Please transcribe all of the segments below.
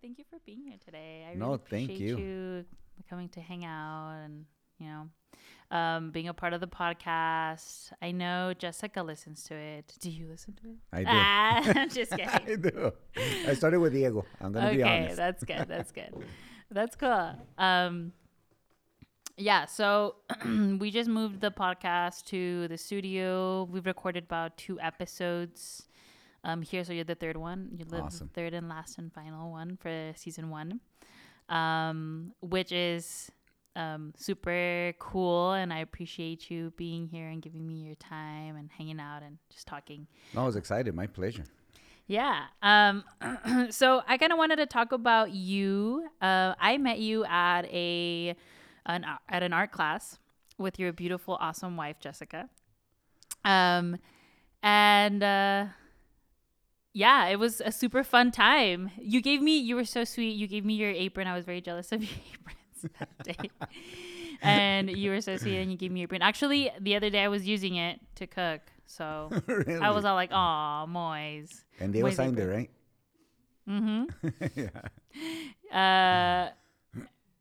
Thank you for being here today. I No, really thank you. you coming to hang out and you know um, being a part of the podcast. I know Jessica listens to it. Do you listen to it? I do. Ah, I'm just kidding. I do. I started with Diego. I'm gonna be honest. okay, that's good. That's good. That's cool. Um, yeah, so we just moved the podcast to the studio. We've recorded about two episodes um, here, so you're the third one. You're the Awesome. third and last and final one for season one, um, which is um, super cool. And I appreciate you being here and giving me your time and hanging out and just talking. No, I was excited. My pleasure. Yeah. Um, so I kind of wanted to talk about you. Uh, I met you at a an at an art class with your beautiful, awesome wife, Jessica. Um, and uh, yeah, it was a super fun time. You gave me, you were so sweet. You gave me your apron. I was very jealous of your aprons that day. and you were so sweet, and you gave me your apron. Actually, the other day I was using it to cook, so really? I was all like, "Aw, Moise." and they were signed it, right? Mm-hmm. yeah.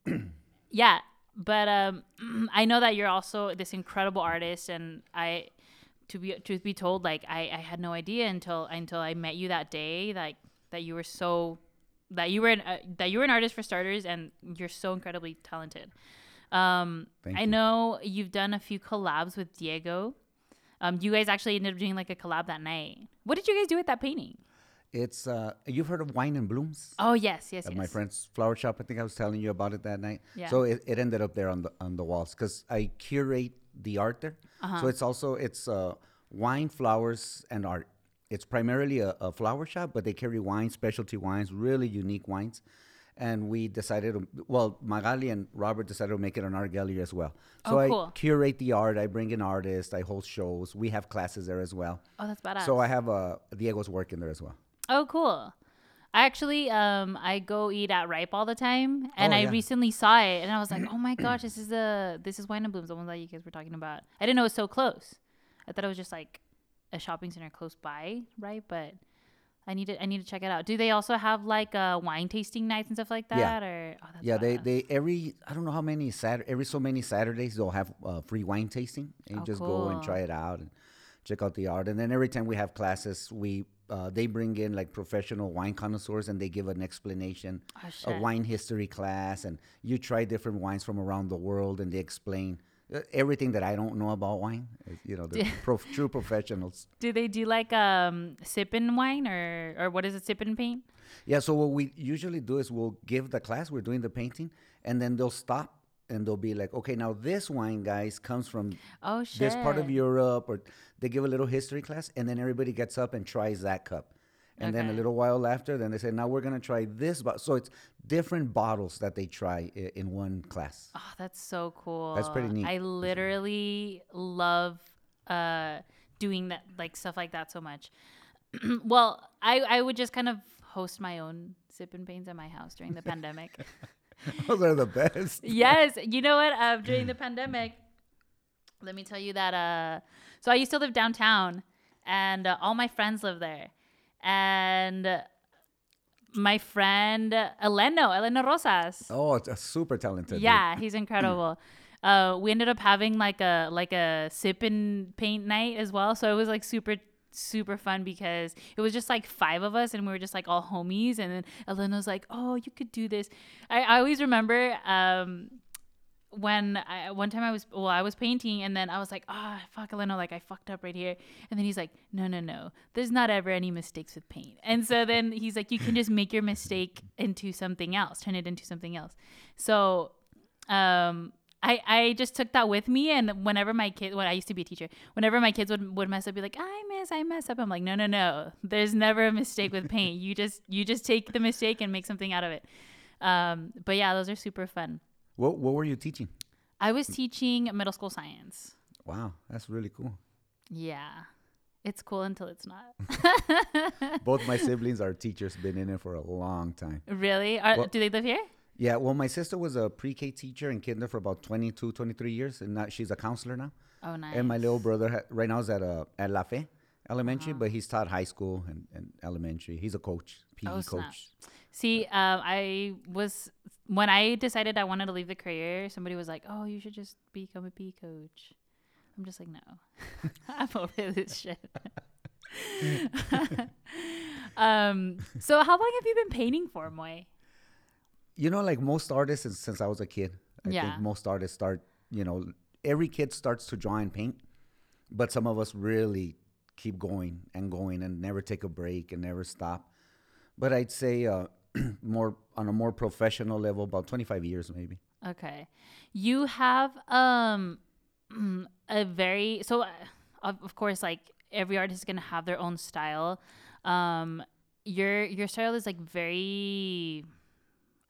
Uh, yeah, but um, I know that you're also this incredible artist, and I, to be truth be told, like I, I had no idea until until I met you that day, like that you were so that you were an uh, that you were an artist for starters, and you're so incredibly talented. Um, Thank I you. know you've done a few collabs with Diego. Um, you guys actually ended up doing like a collab that night. What did you guys do with that painting? It's uh, you've heard of Wine and Blooms? Oh yes, yes, At yes. my friend's flower shop. I think I was telling you about it that night. Yeah. So it, it ended up there on the on the walls because I curate the art there. Uh-huh. So it's also it's uh, wine, flowers, and art. It's primarily a, a flower shop, but they carry wine, specialty wines, really unique wines. And we decided, to, well, Magali and Robert decided to make it an art gallery as well. So Oh, I curate the art. I bring in artists. I host shows. We have classes there as well. Oh, that's badass. So I have uh, Diego's work in there as well. Oh, cool. I actually, um, I go eat at Ripe all the time, and Oh, I recently saw it, and I was like, oh my gosh, this is the this is Wine and Blooms, the one that you guys were talking about. I didn't know it was so close. I thought it was just like a shopping center close by, right? But I need to I need to check it out. Do they also have like uh, wine tasting nights and stuff like that? Yeah. Or oh, that's Yeah, they, they every I don't know how many Sat every so many Saturdays they'll have uh, free wine tasting and you Oh, just go and try it out and check out the art. And then every time we have classes, we uh, they bring in like professional wine connoisseurs and they give an explanation, Oh, a wine history class, and you try different wines from around the world and they explain uh, everything that I don't know about wine. Uh, You know, the prof- true professionals. Do they do like um sipping wine or or what is it sipping paint? Yeah, so what we usually do is we'll give the class, we're doing the painting, and then they'll stop and they'll be like, okay, now this wine, guys, comes from Oh shit. this part of Europe, or they give a little history class, and then everybody gets up and tries that cup. And then a little while after, then they say, now we're gonna try this bottle. So it's different bottles that they try i- in one class. Oh, that's so cool. That's pretty neat. I literally love uh, doing that, like stuff like that, so much. well, I I would just kind of host my own sip and pains at my house during the pandemic. Those are the best. yes, you know what? Uh, during the pandemic, let me tell you that. Uh, so I used to live downtown, and uh, all my friends live there, and. my friend Eleno, Eleno Rosas. Oh, it's a super talented. dude. Yeah, he's incredible. uh, we ended up having like a like a sip and paint night as well. So it was like super super fun because it was just like five of us and we were just like all homies. And then Eleno's like, "Oh, you could do this." I, I always remember um, when I, one time I was well, I was painting and then I was like, "Ah, fuck, Eleno, like I fucked up right here." And then he's like, "No, no, no. There's not ever any mistakes with paint." And so then he's like, "You can just make your mistake into something else, turn it into something else." So, um I, I just took that with me and whenever my kid when I used to be a teacher, whenever my kids would, would mess up, be like, I miss, I mess up. I'm like, no, no, no. There's never a mistake with paint. You just you just take the mistake and make something out of it. Um, but yeah, those are super fun. What What were you teaching? I was teaching middle school science. Wow, that's really cool. Yeah. It's cool until it's not. Both my siblings are teachers, been in it for a long time. really? Are, Well- do they live here? Yeah, well, my sister was a pre-K teacher in kinder for about 22, 23 years, and now she's a counselor now. Oh, nice. And my little brother ha- right now is at uh, at La Fe elementary, but he's taught high school and, and elementary. He's a coach, PE Oh, snap. coach. See, um, I was when I decided I wanted to leave the career. Somebody was like, "Oh, you should just become a PE coach." I'm just like, no, I'm over this shit. um, so how long have you been painting for, Moy? You know, like most artists since, since I was a kid. I Yeah. think most artists start, you know, every kid starts to draw and paint, but some of us really keep going and going and never take a break and never stop. But I'd say uh, more on a more professional level, about 25 years maybe. Okay, you have um a very so uh, of, of course like every artist is gonna have their own style. Um, your your style is like very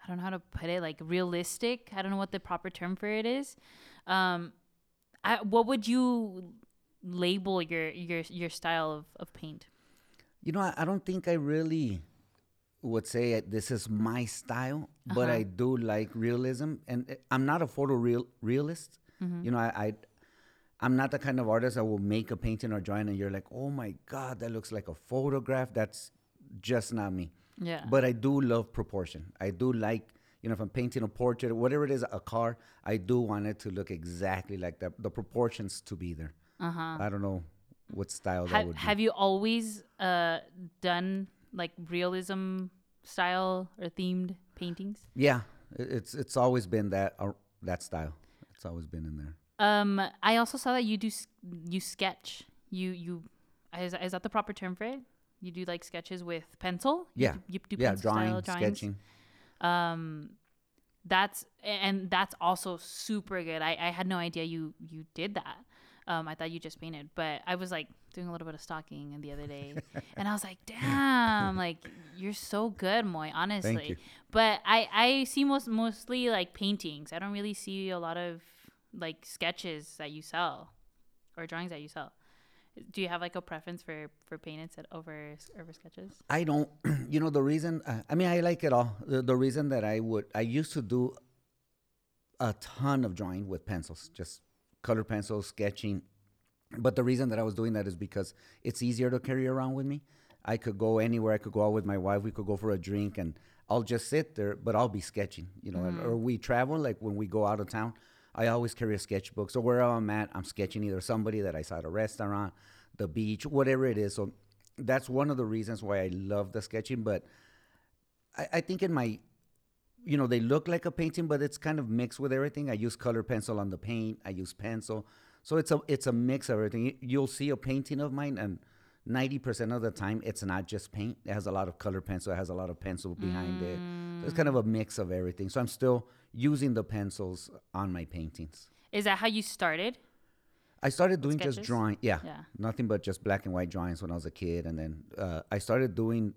I don't know how to put it like realistic. I don't know what the proper term for it is. Um, I, what would you label your your your style of, of paint? You know, I, I don't think I really would say it- this is my style, but Uh-huh. I do like realism, and uh, I'm not a photo real realist. Mm-hmm. You know, I, I I'm not the kind of artist that will make a painting or drawing, and you're like, oh my god, that looks like a photograph. That's just not me. Yeah. But I do love proportion. I do like, you know, if I'm painting a portrait, or whatever it is, a car, I do want it to look exactly like that. The proportions to be there. Uh-huh. I don't know what style that Have, would be. have you always uh done like realism style or themed paintings? Yeah, it's it's always been that uh, that style. It's always been in there. Um, I also saw that you do you sketch. You you is, is that the proper term for it? You do like sketches with pencil. You Yeah, do, you do yeah, pencil drawing, sketching. Um, that's and that's also super good. I I had no idea you you did that. Um, I thought you just painted, but I was like doing a little bit of stalking the other day, and I was like, "Damn, like you're so good, Moy." Honestly, you. but I I see most mostly like paintings. I don't really see a lot of like sketches that you sell or drawings that you sell. Do you have like a preference for for painted set over over sketches? I don't. You know the reason. Uh, I mean, I like it all. The, the reason that I would, I used to do a ton of drawing with pencils, just color pencils, sketching. But the reason that I was doing that is because it's easier to carry around with me. I could go anywhere. I could go out with my wife. We could go for a drink, and I'll just sit there. But I'll be sketching. You know, and- or we travel. Like when we go out of town, I always carry a sketchbook. So wherever I'm at, I'm sketching either somebody that I saw at a restaurant, the beach, whatever it is. So that's one of the reasons why I love the sketching. But I, I think in my, you know, they look like a painting, but it's kind of mixed with everything. I use color pencil on the paint. I use pencil. So it's a it's a mix of everything. You- You'll see a painting of mine, and ninety percent of the time, it's not just paint. It has a lot of color pencil. It has a lot of pencil behind it. So it's kind of a mix of everything. So I'm still using the pencils on my paintings. Is that how you started? I started doing just drawing. Yeah, Yeah. nothing but just black and white drawings when I was a kid, and then uh, I started doing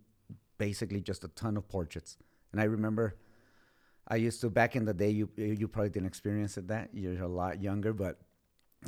basically just a ton of portraits. And I remember I used to back in the day. You you probably didn't experience it that you're a lot younger, but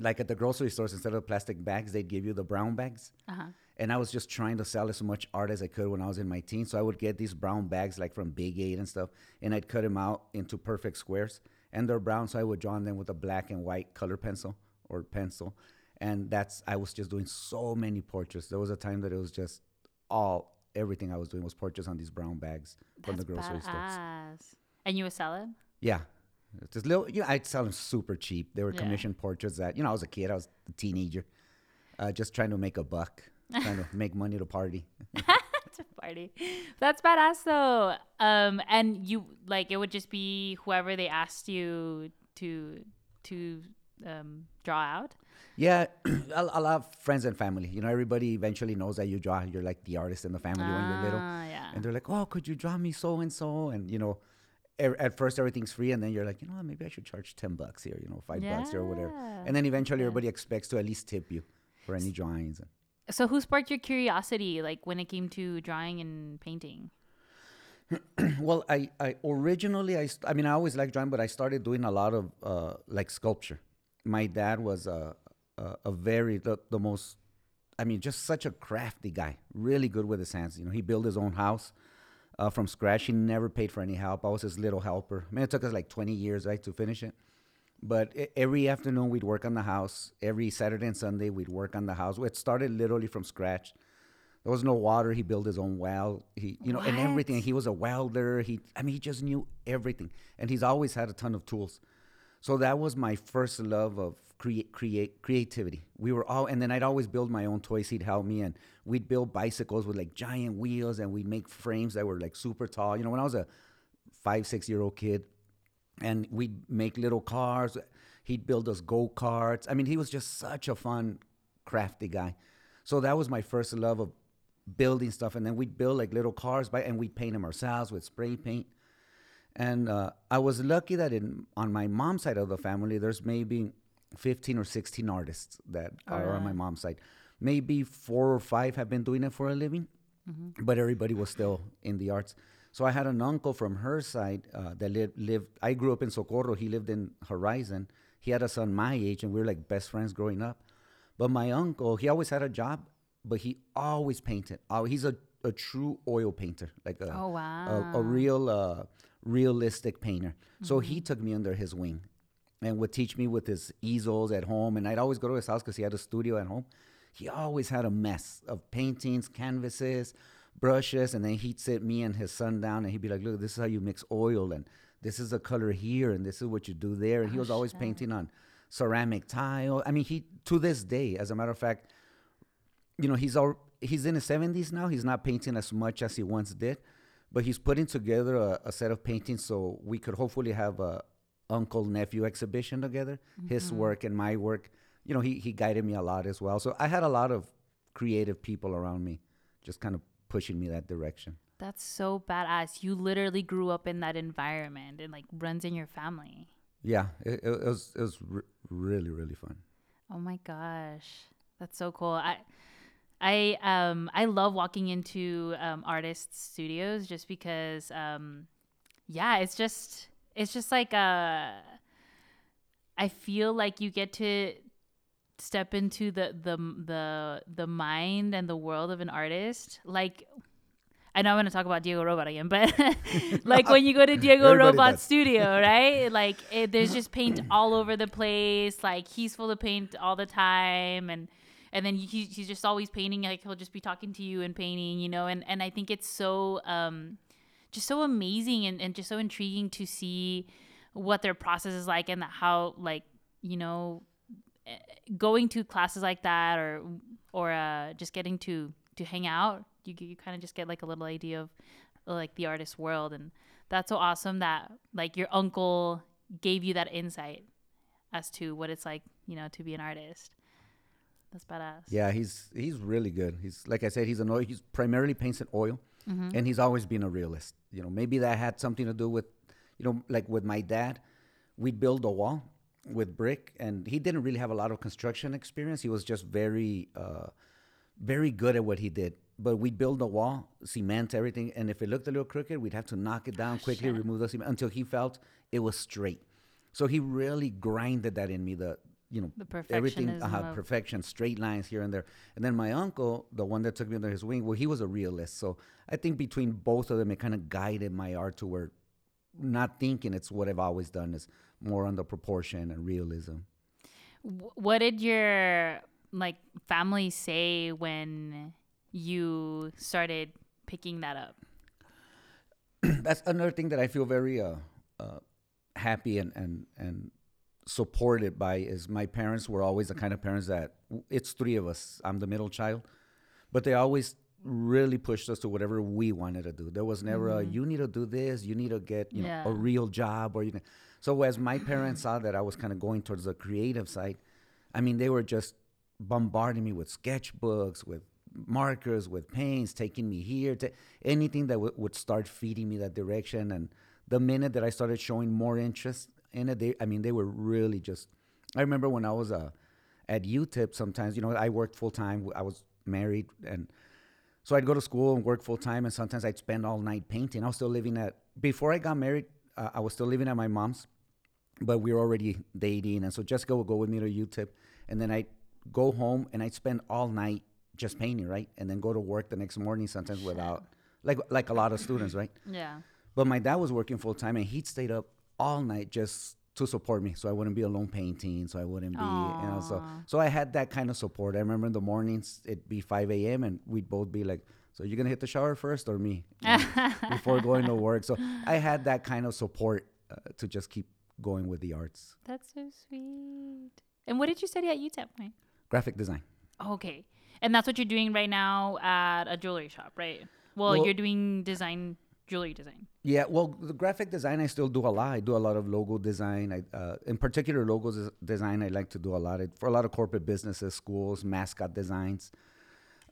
like at the grocery stores, instead of plastic bags, they'd give you the brown bags. Uh-huh. And I was just trying to sell as much art as I could when I was in my teens. So I would get these brown bags like from Big Eight and stuff, and I'd cut them out into perfect squares. And they're brown, so I would draw on them with a black and white color pencil or pencil. And that's I was just doing so many portraits. There was a time that it was just all everything I was doing was portraits on these brown bags from the That's grocery stores. badass. And you would sell it? Yeah. Just little, you know, I'd sell them super cheap. They were Yeah. commissioned portraits that, you know, I was a kid, I was a teenager, uh, just trying to make a buck, trying to make money to party. A party. That's badass though. Um, and you like it would just be whoever they asked you to to um draw out. Yeah, a, a lot of friends and family. You know, everybody eventually knows that you draw. You're like the artist in the family when you're little. Ah, yeah. And they're like, oh, could you draw me so and so? And, you know, er, at first everything's free. And then you're like, you know what, maybe I should charge 10 bucks here, you know, five bucks here or whatever. And then eventually everybody expects to at least tip you for any drawings. So who sparked your curiosity like when it came to drawing and painting? well, I, I originally, I, I mean, I always liked drawing, but I started doing a lot of uh, like sculpture. My dad was a, a, a very, the, the most, I mean, just such a crafty guy, really good with his hands. You know, he built his own house uh, from scratch. He never paid for any help. I was his little helper. I mean, it took us like 20 years, right, to finish it. But every afternoon we'd work on the house. Every Saturday and Sunday we'd work on the house. It started literally from scratch. There was no water. He built his own well. He, you know, and everything. He was a welder. He, I mean, he just knew everything, and he's always had a ton of tools. So that was my first love of create, create creativity. We were all, and then I'd always build my own toys. He'd help me, and we'd build bicycles with like giant wheels, and we'd make frames that were like super tall. You know, when I was a five, six year old kid, and we'd make little cars. He'd build us go karts. I mean, he was just such a fun, crafty guy. So that was my first love of building stuff. And then we'd build like little cars by, and we'd paint them ourselves with spray paint. And uh, I was lucky that in on my mom's side of the family, there's maybe 15 or 16 artists that are on my mom's side. Maybe four or five have been doing it for a living, but everybody was still in the arts. So I had an uncle from her side uh, that lived, lived. I grew up in Socorro. He lived in Horizon. He had a son my age, and we were like best friends growing up. But my uncle, he always had a job, but he always painted. Oh, he's a, a true oil painter, like a Oh, a, a real uh, realistic painter. So he took me under his wing and would teach me with his easels at home. And I'd always go to his house because he had a studio at home. He always had a mess of paintings, canvases, brushes, and then he'd sit me and his son down and he'd be like, "Look, this is how you mix oil, and this is the color here, and this is what you do there." And he was always painting on ceramic tile. I mean, he to this day, as a matter of fact, you know, he's all he's in his seventies now. He's not painting as much as he once did, but he's putting together a, a set of paintings so we could hopefully have a uncle nephew exhibition together. His mm-hmm. work and my work. You know, he he guided me a lot as well. So I had a lot of creative people around me, just kind of pushing me that direction. That's so badass. You literally grew up in that environment and like runs in your family. Yeah, it, it, was it was re- really really fun. Oh my gosh. That's so cool. I I um I love walking into um artists studios just because um yeah, it's just it's just like uh I feel like you get to step into the the the the mind and the world of an artist like I know I'm going to talk about Diego Robot again, but like when you go to Diego Everybody does. studio, right? Like it, there's just paint all over the place. Like he's full of paint all the time, and and then he, he's just always painting. Like he'll just be talking to you and painting, you know. And and I think it's so um, just so amazing and, and just so intriguing to see what their process is like and how like you know going to classes like that or or uh, just getting to to hang out you you kind of just get like a little idea of like the artist world and that's so awesome that like your uncle gave you that insight as to what it's like you know to be an artist that's badass Yeah, he's he's really good. He's like I said, he's an oil. He's primarily paints in oil, and he's always been a realist. You know, maybe that had something to do with, you know, like with my dad, we'd build a wall with brick, and he didn't really have a lot of construction experience. He was just very, uh, very good at what he did. But we'd build a wall, cement everything, and if it looked a little crooked, we'd have to knock it down quickly, shit. remove the cement until he felt it was straight. So he really grinded that in me. The you know The everything uh, perfection, straight lines here and there. And then my uncle, the one that took me under his wing, well, he was a realist. So I think between both of them, it kind of guided my art to where not thinking it's what I've always done is more on the proportion and realism. What did your like family say when you started picking that up That's another thing that I feel very uh, uh, happy and, and, and supported by is my parents were always the kind of parents that it's three of us. I'm the middle child, but they always really pushed us to whatever we wanted to do. There was never a you need to do this, you need to get you know a real job or you know. So as my parents saw that I was kind of going towards the creative side, I mean they were just bombarding me with sketchbooks, with markers, with paints, taking me here to anything that w- would start feeding me that direction. And the minute that I started showing more interest in it, they I mean they were really just. I remember when I was uh, at UTEP. Sometimes you know I worked full time. I was married and. So I'd go to school and work full time, and sometimes I'd spend all night painting. I was still living at before I got married. Uh, I was still living at my mom's, but we were already dating, and so Jessica would go with me to UTEP, and then I'd go home and I'd spend all night just painting, right, and then go to work the next morning. Sometimes without, like like a lot of students, right. yeah But my dad was working full time, and he'd stayed up all night just to support me, so I wouldn't be alone painting, so I wouldn't be, you know, so so I had that kind of support. I remember in the mornings it'd be 5 a.m. and we'd both be like, "So you're gonna hit the shower first or me?" You know, before going to work. So I had that kind of support uh, to just keep going with the arts, That's so sweet. And what did you study at UTEP? Point? graphic design. Okay. And that's what you're doing right now at a jewelry shop, right? Well, Well- you're doing design, jewelry design. Yeah, well, the graphic design I still do a lot. I do a lot of logo design. I, uh, in particular, logos is- design I like to do a lot of, for a lot of corporate businesses, schools, mascot designs,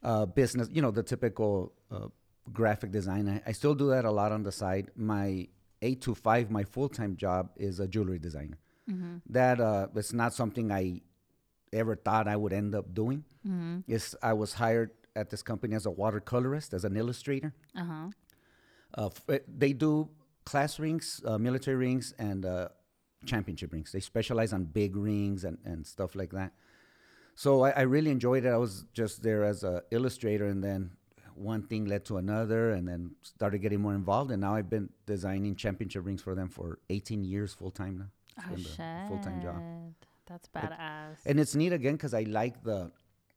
uh, business. You know, the typical uh, graphic design. I, I still do that a lot on the side. My eight to five, my full time job is a jewelry designer. That uh, it's not something I ever thought I would end up doing. It's I was hired at this company as a watercolorist, as an illustrator. Uh huh. Uh, f- uh, they do class rings, uh, military rings, and uh, championship rings. They specialize on big rings and, and stuff like that. So I, I really enjoyed it. I was just there as a illustrator, and then one thing led to another, and then started getting more involved. And now I've been designing championship rings for them for 18 years full time now. Oh, shit. full-time job. That's badass. And it's neat again because I like the,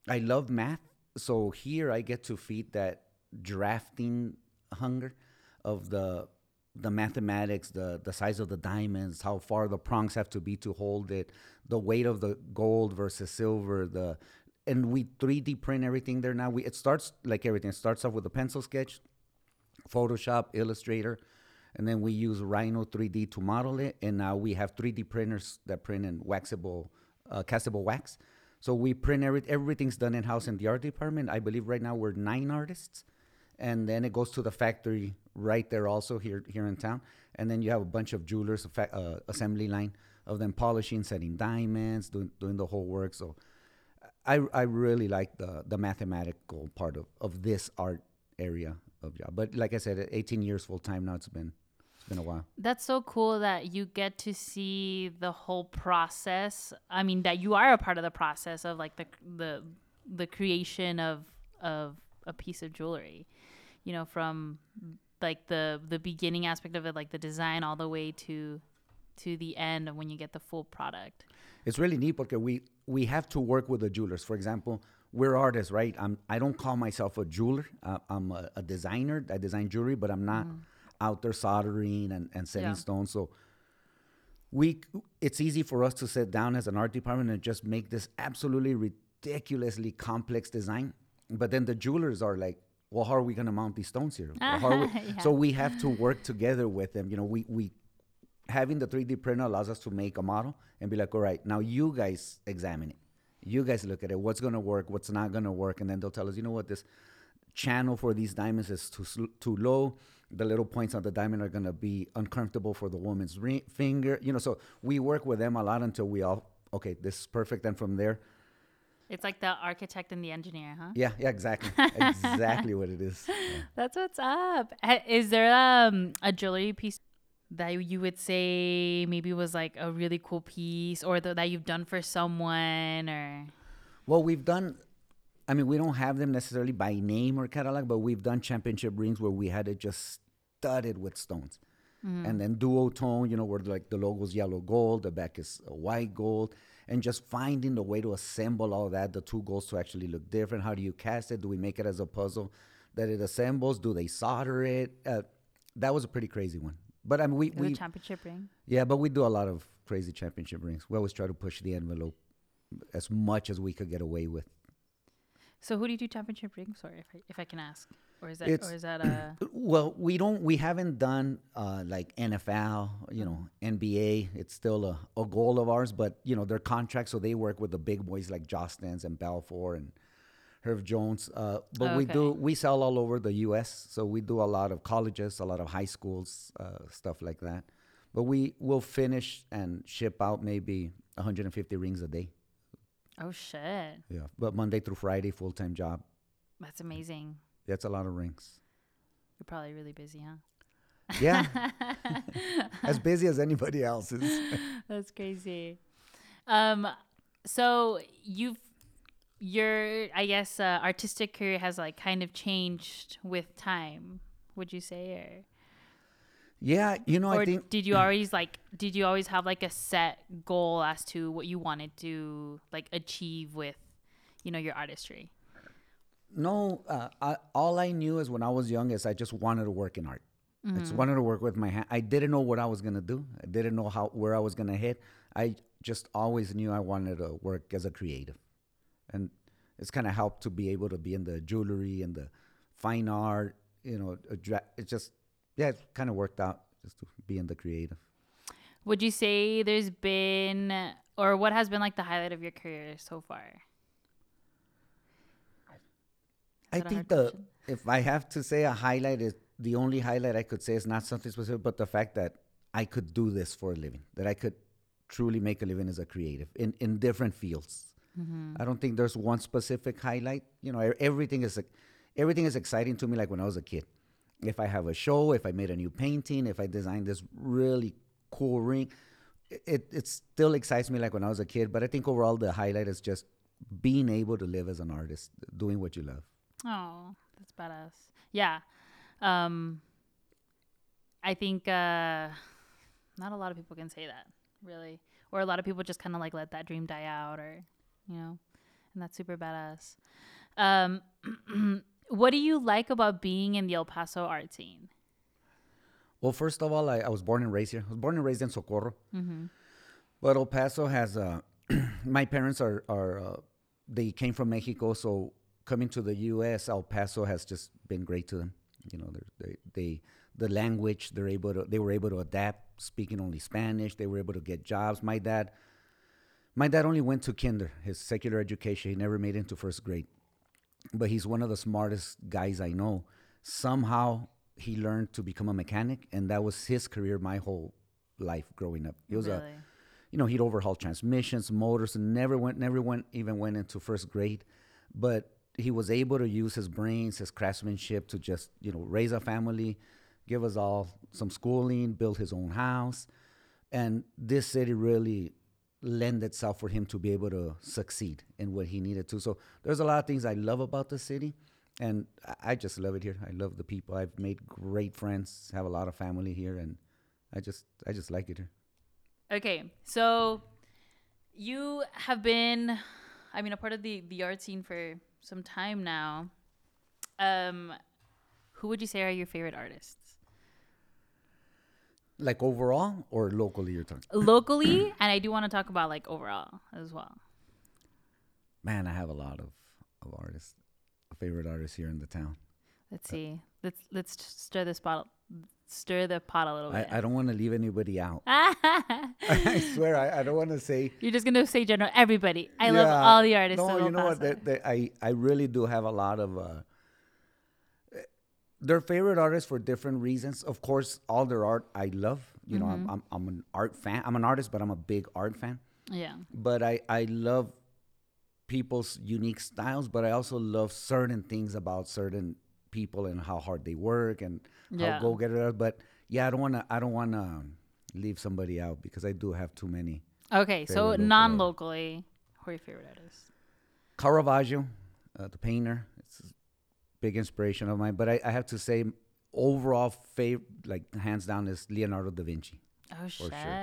I love math. So here I get to feed that drafting hunger of the the mathematics, the the size of the diamonds, how far the prongs have to be to hold it, the weight of the gold versus silver, the and we 3D print everything there now. We it starts like everything. It starts off with a pencil sketch, Photoshop, Illustrator, and then we use Rhino 3D to model it. And now we have 3D printers that print in waxable, uh, castable wax. So we print every, everything's done in house in the art department. I believe right now we're nine artists, and then it goes to the factory right there also here here in town. And then you have a bunch of jewelers, uh, assembly line of them polishing, setting diamonds, doing doing the whole work. So I I really like the the mathematical part of, of this art area of job. But like I said, 18 years full time now. It's been it's been a while. That's so cool that you get to see the whole process. I mean, that you are a part of the process of like the the the creation of of a piece of jewelry. You know, from like the the beginning aspect of it, like the design, all the way to to the end of when you get the full product. It's really neat because we we have to work with the jewelers. For example, we're artists, right? I'm I don't call myself a jeweler. Uh, I'm a, a designer. I design jewelry, but I'm not out there soldering and, and setting Yeah. stones. So we it's easy for us to sit down as an art department and just make this absolutely ridiculously complex design. But then the jewelers are like, well, how are we going to mount these stones here? How are we- Yeah. So we have to work together with them. You know, we we having the 3D printer allows us to make a model and be like, all right, now you guys examine it. You guys look at it. What's going to work? What's not going to work? And then they'll tell us, you know what, this channel for these diamonds is too too low. The little points on the diamond are going to be uncomfortable for the woman's ring, finger. You know, so we work with them a lot until we all okay, this is perfect. And from there, It's like the architect and the engineer, huh? yeah, yeah, exactly, exactly what it is. Yeah. That's what's up. Is there um, a jewelry piece that you would say maybe was like a really cool piece or th- that you've done for someone or Well, we've done. I mean, we don't have them necessarily by name or catalog, but we've done championship rings where we had it just studded with stones, and then duotone. You know, where like the logo's yellow gold, the back is white gold, and just finding the way to assemble all that, the two goals to actually look different. How do you cast it? Do we make it as a puzzle that it assembles? Do they solder it? Uh, that was a pretty crazy one. But I mean, we, we championship ring? yeah, but we do a lot of crazy championship rings. We always try to push the envelope as much as we could get away with. So who do you do championship rings Sorry, if I, if I can ask, or is that It's- or is that a Well, we don't. We haven't done uh, like NFL, you know, NBA. It's still a, a goal of ours, but you know, their contracts, so they work with the big boys like Jostens and Balfour and Herff Jones. Uh, but we do. We sell all over the U.S., so we do a lot of colleges, a lot of high schools, uh, stuff like that. But we will finish and ship out maybe 150 rings a day. oh shit, Yeah, but Monday through Friday, full time job. that's amazing. That's a lot of rings. You're probably really busy, huh? Yeah, as busy as anybody else is. That's crazy. Um, so you've your I guess uh, artistic career has like kind of changed with time. Would you say or Yeah, you know, or I think did you always like did you always have like a set goal as to what you wanted to like achieve with you know your artistry no. Uh, I, all I knew is when I was young is I just wanted to work in art. I just wanted to work with my hand. I didn't know what I was gonna do. I didn't know how where I was gonna hit. I just always knew I wanted to work as a creative, and it's kind of helped to be able to be in the jewelry and the fine art. You know, it just yeah, it kind of worked out just to be in the creative. would you say there's been or what has been like the highlight of your career so far I think the question? if I have to say a highlight is the only highlight I could say is not something specific, but the fact that I could do this for a living, that I could truly make a living as a creative in in different fields. Mm-hmm. I don't think there's one specific highlight. You know, everything is everything is exciting to me. Like when I was a kid, if I have a show, if I made a new painting, if I designed this really cool ring, it it still excites me like when I was a kid. But I think overall the highlight is just being able to live as an artist, doing what you love. Oh, that's badass. Yeah. Um I think uh not a lot of people can say that, really. Or a lot of people just kind of like let that dream die out or, you know, and that's super badass. Um what do you like about being in the El Paso art scene? Well, first of all, I, I was born and raised here. I was born and raised in Socorro. But El Paso has, uh, my parents are, are uh, they came from Mexico. So coming to the U.S., El Paso has just been great to them. You know, they're- they, they, the language, they're able to, they were able to adapt, speaking only Spanish. They were able to get jobs. My dad, my dad only went to kinder, his secular education. He never made it into first grade but he's one of the smartest guys I know. Somehow he learned to become a mechanic, and that was his career my whole life growing up. He was a, you know, he'd overhaul transmissions, motors, and never went, never went, even went into first grade, but he was able to use his brains, his craftsmanship to just, you know, raise a family, give us all some schooling, build his own house, and this city really lend itself for him to be able to succeed in what he needed to. So there's a lot of things I love about the city, and I- just love it here. I love the people. I've made great friends, have a lot of family here, and I just I just like it here. Okay, so you have been, I mean, a part of the the art scene for some time now. Um, who would you say are your favorite artists? Like overall or locally, you're talking. Locally, and I do want to talk about like overall as well. Man, I have a lot of of artists, favorite artists here in the town. Let's see. Let's let's stir this pot, stir the pot a little bit. I don't want to leave anybody out. I swear, I, I don't want to say You're just gonna say general everybody. I love all the artists. No, you know what? Paso. They, they, I I really do have a lot of. Uh, their favorite artists for different reasons. Of course, all their art I love. You know, Mm-hmm. I'm, I'm I'm an art fan. I'm an artist, but I'm a big art fan. yeah. But I I love people's unique styles, but I also love certain things about certain people and how hard they work and Yeah. how go getter. But yeah, I don't wanna I don't wanna leave somebody out because I do have too many. Okay, so non-locally, who are your favorite artists? Caravaggio, uh, the painter, big inspiration of mine. But I, I have to say, overall favorite, like hands down, is Leonardo da Vinci. Oh shit. sure.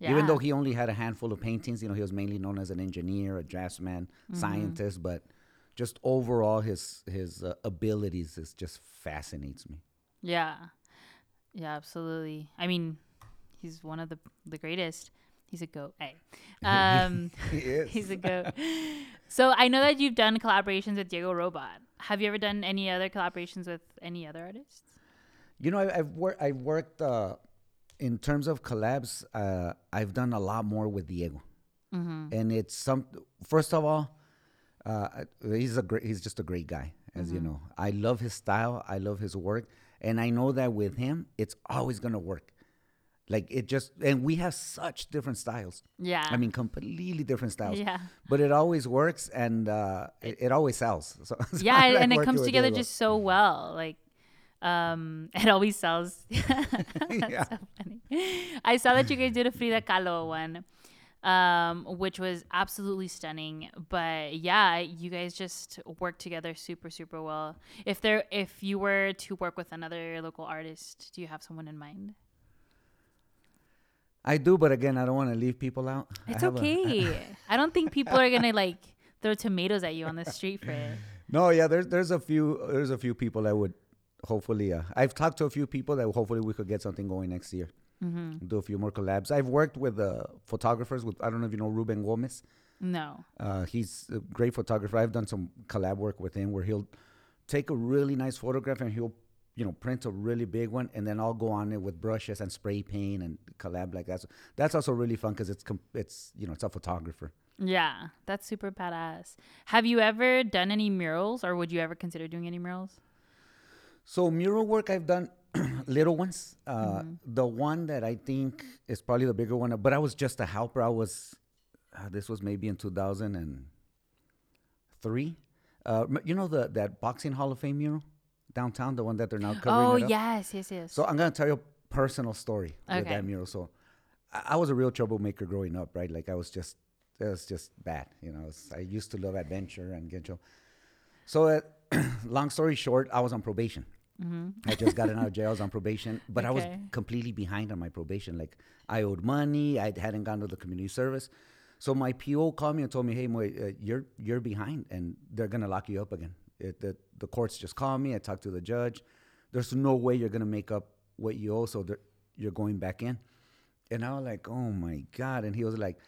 Yeah. Even though he only had a handful of paintings, you know, he was mainly known as an engineer, a draftsman, Mm-hmm. scientist. But just overall, his his uh, abilities is just fascinates me. Yeah. Yeah, absolutely. I mean, he's one of the the greatest. He's a goat. Hey. Um He is. he's a goat. So I know that you've done collaborations with Diego Robot. Have you ever done any other collaborations with any other artists? You know, I, I've worked. I've worked uh, in terms of collabs. Uh, I've done a lot more with Diego, and it's some. First of all, uh, he's a great. He's just a great guy, as you know. I love his style. I love his work, and I know that with him, it's always gonna work. Like it just, and we have such different styles. Yeah. I mean, completely different styles. Yeah. But it always works, and uh, it, it always sells. So, so yeah, like and it comes together just so well. Like um it always sells. That's Yeah. so funny. I saw that you guys did a Frida Kahlo one. um, which was absolutely stunning. But yeah, you guys just work together super, super well. If there, if you were to work with another local artist, do you have someone in mind? I do, but again, I don't want to leave people out. It's a- okay. I don't think people are gonna like throw tomatoes at you on the street for it. no, yeah, there's there's a few there's a few people that would hopefully. Uh, I've talked to a few people that hopefully we could get something going next year. Mm-hmm. Do a few more collabs. I've worked with uh, photographers. With I don't know if you know Ruben Gomez. No. Uh, he's a great photographer. I've done some collab work with him where he'll take a really nice photograph and he'll, you know, print a really big one, and then I'll go on it with brushes and spray paint and collab like that. So that's also really fun because it's com- it's you know it's a photographer. Yeah, that's super badass. Have you ever done any murals, or would you ever consider doing any murals? So mural work I've done little ones. Uh, The one that I think is probably the bigger one, but I was just a helper. I was uh, this was maybe in 2003. Uh, you know the that boxing Hall of Fame mural downtown, the one that they're now covering. Oh yes, yes, yes. So I'm gonna tell you a personal story with that mural. So I, I was a real troublemaker growing up, right? Like I was just, it was just bad. You know, I, was- I used to love adventure and get. So, uh, long story short, I was on probation. I just got out of jail. I was on probation, but I was completely behind on my probation. Like I owed money. I hadn't gone to the community service. So my PO called me and told me, "Hey, Moy, uh, you're you're behind, and they're gonna lock you up again." It, the the courts just called me. I talked to the judge. There's no way you're gonna make up what you owe, so you're going back in. And I was like, "Oh my god!" And he was like,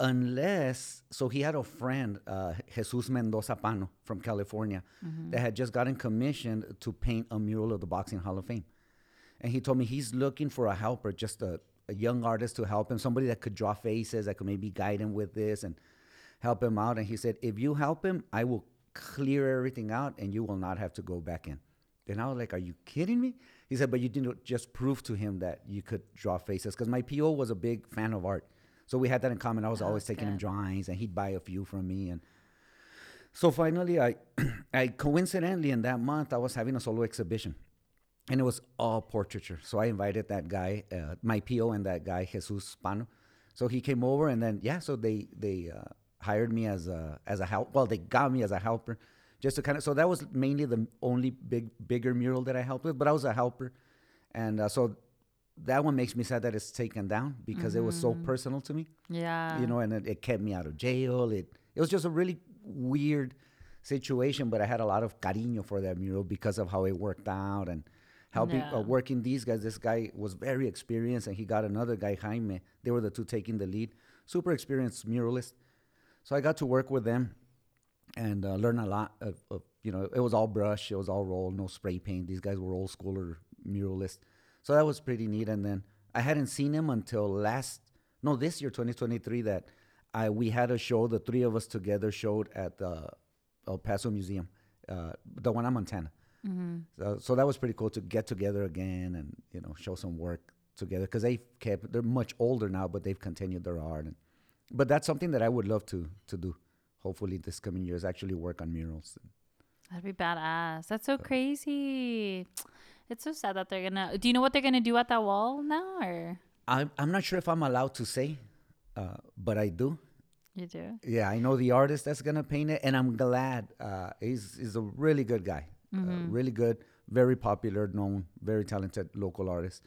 unless so he had a friend uh, jesus mendoza pano from california that had just gotten commissioned to paint a mural of the boxing hall of fame and he told me he's looking for a helper just a, a young artist to help him somebody that could draw faces that could maybe guide him with this and help him out and he said if you help him i will clear everything out and you will not have to go back in and i was like are you kidding me he said but you didn't just prove to him that you could draw faces because my po was a big fan of art so we had that in common. I was Oh, always taking him drawings, and he'd buy a few from me. And so finally, I, I coincidentally in that month I was having a solo exhibition, and it was all portraiture. So I invited that guy, uh, my PO, and that guy Jesus Pano. So he came over, and then yeah, so they they uh, hired me as a as a help. Well, they got me as a helper, just to kind of. So that was mainly the only big bigger mural that I helped with, but I was a helper, and uh, so that one makes me sad that it's taken down because it was so personal to me yeah. you know, and it, it kept me out of jail. It it was just a really weird situation, but I had a lot of cariño for that mural because of how it worked out and helping Yeah. uh, working these guys. This guy was very experienced, and he got another guy, Jaime. They were the two taking the lead, super experienced muralist. So I got to work with them and uh, learn a lot. Of, of you know, it was all brush, it was all roll, no spray paint. These guys were old schooler muralists, so that was pretty neat. And then I hadn't seen him until last, no, this year, 2023. That I we had a show, the three of us together showed at the El Paso Museum, uh, the one in Montana. So, so that was pretty cool to get together again and you know show some work together because they've kept they're much older now, but they've continued their art. And, but that's something that I would love to to do. Hopefully, this coming year is actually work on murals. That'd be badass. That's so crazy. It's so sad that they're gonna. Do you know what they're gonna do at that wall now, or I'm I'm not sure if I'm allowed to say, uh, but I do. you do? Yeah, I know the artist that's gonna paint it, and I'm glad. Uh, he's he's a really good guy, uh, really good, very popular, known, very talented local artist.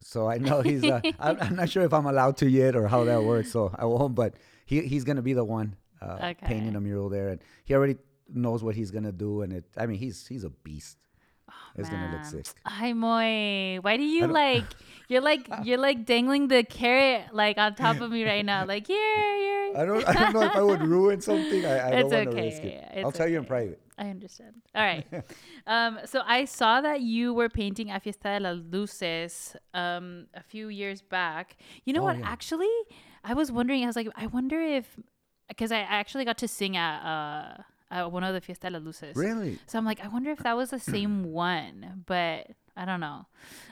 So I know he's. Uh, I'm, I'm not sure if I'm allowed to yet or how that works. So I won't. But he he's gonna be the one uh, painting a mural there, and he already knows what he's gonna do. And it. I mean, he's he's a beast. It's gonna look Man. sick. Hi, Moy. Why do you like? You're like you're like dangling the carrot like on top of me right now. Like here, here. I don't. I don't know if I would ruin something. I, I It's don't want to okay. risk it. It's I'll tell you in private. I understand. All right. um, so I saw that you were painting a Fiesta de las Luces um, a few years back. You know Oh, what? yeah. Actually, I was wondering. I was like, I wonder if because I actually got to sing at, uh, at one of the Fiesta de las Luces. Really? So I'm like, I wonder if that was the same one, but I don't know.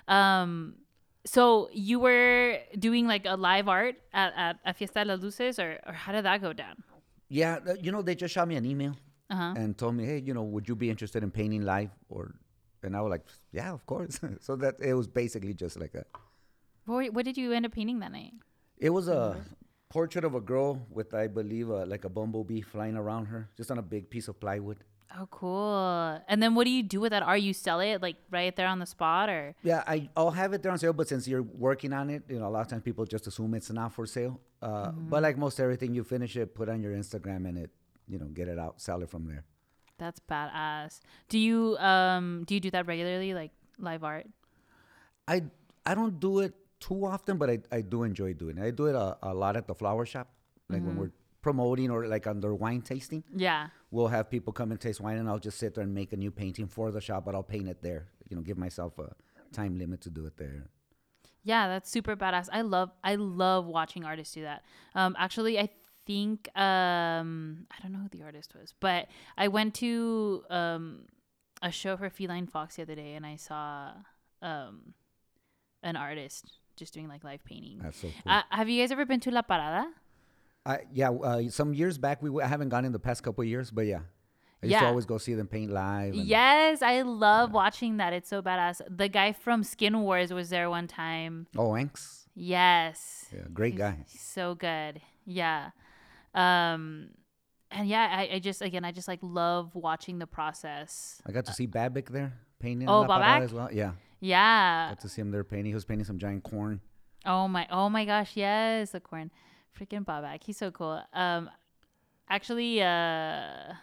Um, so you were doing like a live art at, at, at Fiesta de las Luces, or, or how did that go down? Yeah, you know, they just shot me an email Uh-huh. and told me, hey, you know, would you be interested in painting live? Or, and I was like, yeah, of course. so that it was basically just like a, What, what did you end up painting that night? it was a, portrait of a girl with, I believe, uh, like a bumblebee flying around her, just on a big piece of plywood. Oh, cool. And then what do you do with that? Are you sell it like right there on the spot or? Yeah, I, I'll have it there on sale, but since you're working on it, you know, a lot of times people just assume it's not for sale. Uh, But like most everything, you finish it, put on your Instagram, and it, you know, get it out, sell it from there. That's badass. Do you um do you do that regularly, like live art? I I don't do it too often, but I, I do enjoy doing it. I do it a, a lot at the flower shop, like when we're promoting or like under wine tasting. Yeah. We'll have people come and taste wine, and I'll just sit there and make a new painting for the shop, but I'll paint it there. You know, give myself a time limit to do it there. Yeah, that's super badass. I love I love watching artists do that. Um actually I think um I don't know who the artist was, but I went to um a show for Feline Fox the other day and I saw um an artist just doing like live painting. That's so cool. Uh, have you guys ever been to La Parada? I, yeah, uh, some years back, we w- I haven't gone in the past couple of years, but yeah. I used to Yeah. always go see them paint live. Yes, I love watching that. It's so badass. The guy from Skin Wars was there one time. Oh, Anks. Yes. Yeah, great He's- guy. he's so good. Yeah. Um and yeah, I, I just again I just like love watching the process. I got to see Babic there painting. Oh, La Parada as well. Yeah, Yeah. got to see him there painting. He was painting some giant corn. Oh my oh my gosh, yes, the corn. Freaking Bobak. He's so cool. Um actually uh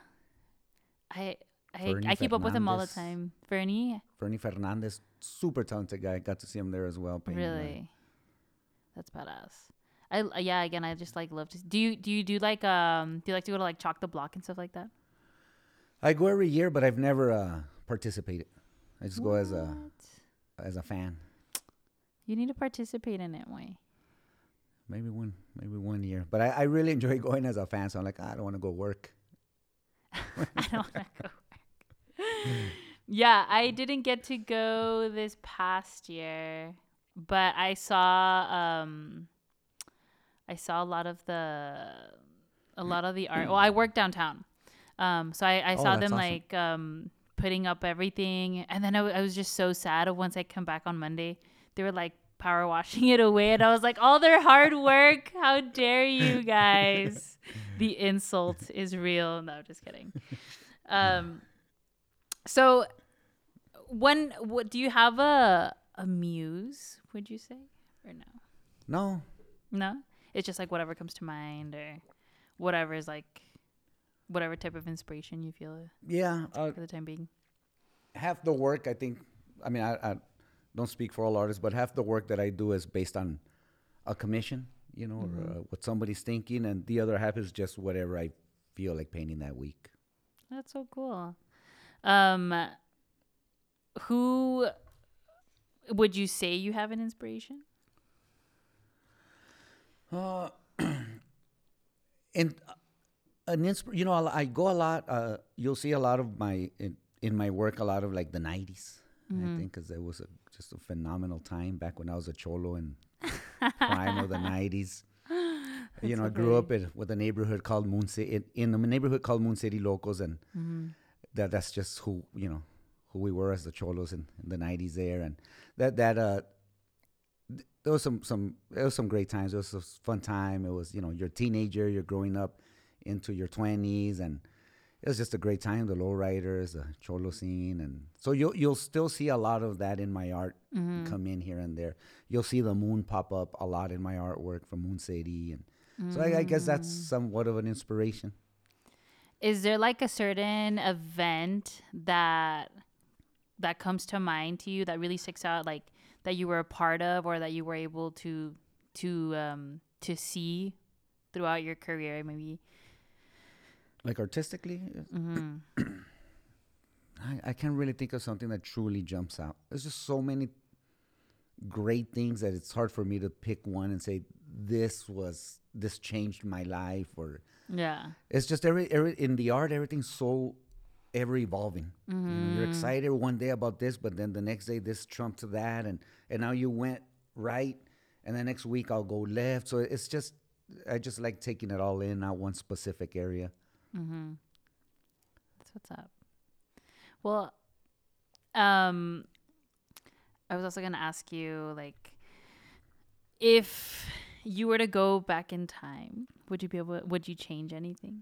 I I, Fernie I keep up with him all the time. Fernie? Fernie Fernandez, super talented guy. Got to see him there as well. Painting. Really? That's badass. I yeah, again I just like love to do you do you do like um do you like to go to like chalk the block and stuff like that? I go every year, but I've never uh, participated. I just go as a What? As a fan. You need to participate in it, way. Maybe one, maybe one year. But I, I really enjoy going as a fan. So I'm like, I don't want to go work. I don't want to go work. yeah, I didn't get to go this past year, but I saw um I saw a lot of the a lot of the art. Well, I work downtown. Um so I, I Oh, saw them awesome. like um putting up everything and then I, w- I was just so sad of once I come back on Monday, they were like power washing it away and I was like all their hard work, how dare you guys? the insult is real. No, just kidding. Um, so when what do you have a a muse? Would you say or no? No, No, it's just like whatever comes to mind or whatever is like whatever type of inspiration you feel yeah. Uh, for the time being. half the work I think I mean I, I don't speak for all artists, but half the work that I do is based on a commission, you know, or uh, what somebody's thinking, and the other half is just whatever I feel like painting that week. That's so cool. Um, who would you say you have an inspiration? Uh, and an insp- you know, I I go a lot. Uh, you'll see a lot of my in, in my work, a lot of like the '90s. I think because it was a, just a phenomenal time back when I was a cholo and prime of the '90s. you know, I grew up in, with a neighborhood called Moon City, in, in a neighborhood called Moon City Locals, and that that's just who you know who we were as the cholos in, in the '90s there, and that that uh th- there was some some it was some great times. It was a fun time. It was you know you're a teenager, you're growing up into your 20s, and it was just a great time. The lowriders, the cholo scene, and so you'll you'll still see a lot of that in my art come in here and there. You'll see the moon pop up a lot in my artwork from Moon City, and so I, I guess that's somewhat of an inspiration. Is there like a certain event that that comes to mind to you that really sticks out, like that you were a part of or that you were able to to um to see throughout your career? Maybe. Like artistically, Mm-hmm. I, I can't really think of something that truly jumps out. There's just so many great things that it's hard for me to pick one and say this was this changed my life or Yeah. it's just every, every in the art everything's so ever evolving know, you're excited one day about this but then the next day this trumps that and and now you went right and the next week i'll go left so it's just i just like taking it all in not one specific area That's what's up. Well, um, I was also gonna ask you like if you were to go back in time, would you be able? Would you change anything?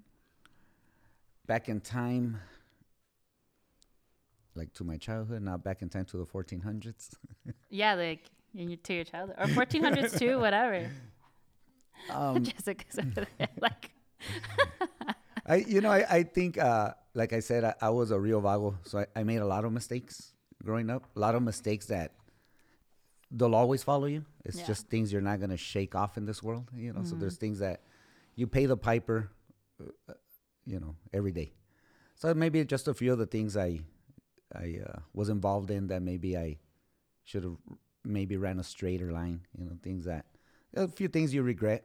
Back in time, like to my childhood, not back in time to the 1400s. Yeah, like in your, to your childhood or 1400s too, whatever. Um, Jessica's over there, like. I, you know, I, I think, uh, like I said, I, I was a real vago, so I, I made a lot of mistakes growing up. A lot of mistakes that they'll always follow you. It's Yeah. just things you're not gonna shake off in this world, you know. So there's things that you pay the piper, uh, you know, every day. So maybe just a few of the things I, I uh, was involved in that maybe I should have maybe ran a straighter line. You know, things that a few things you regret.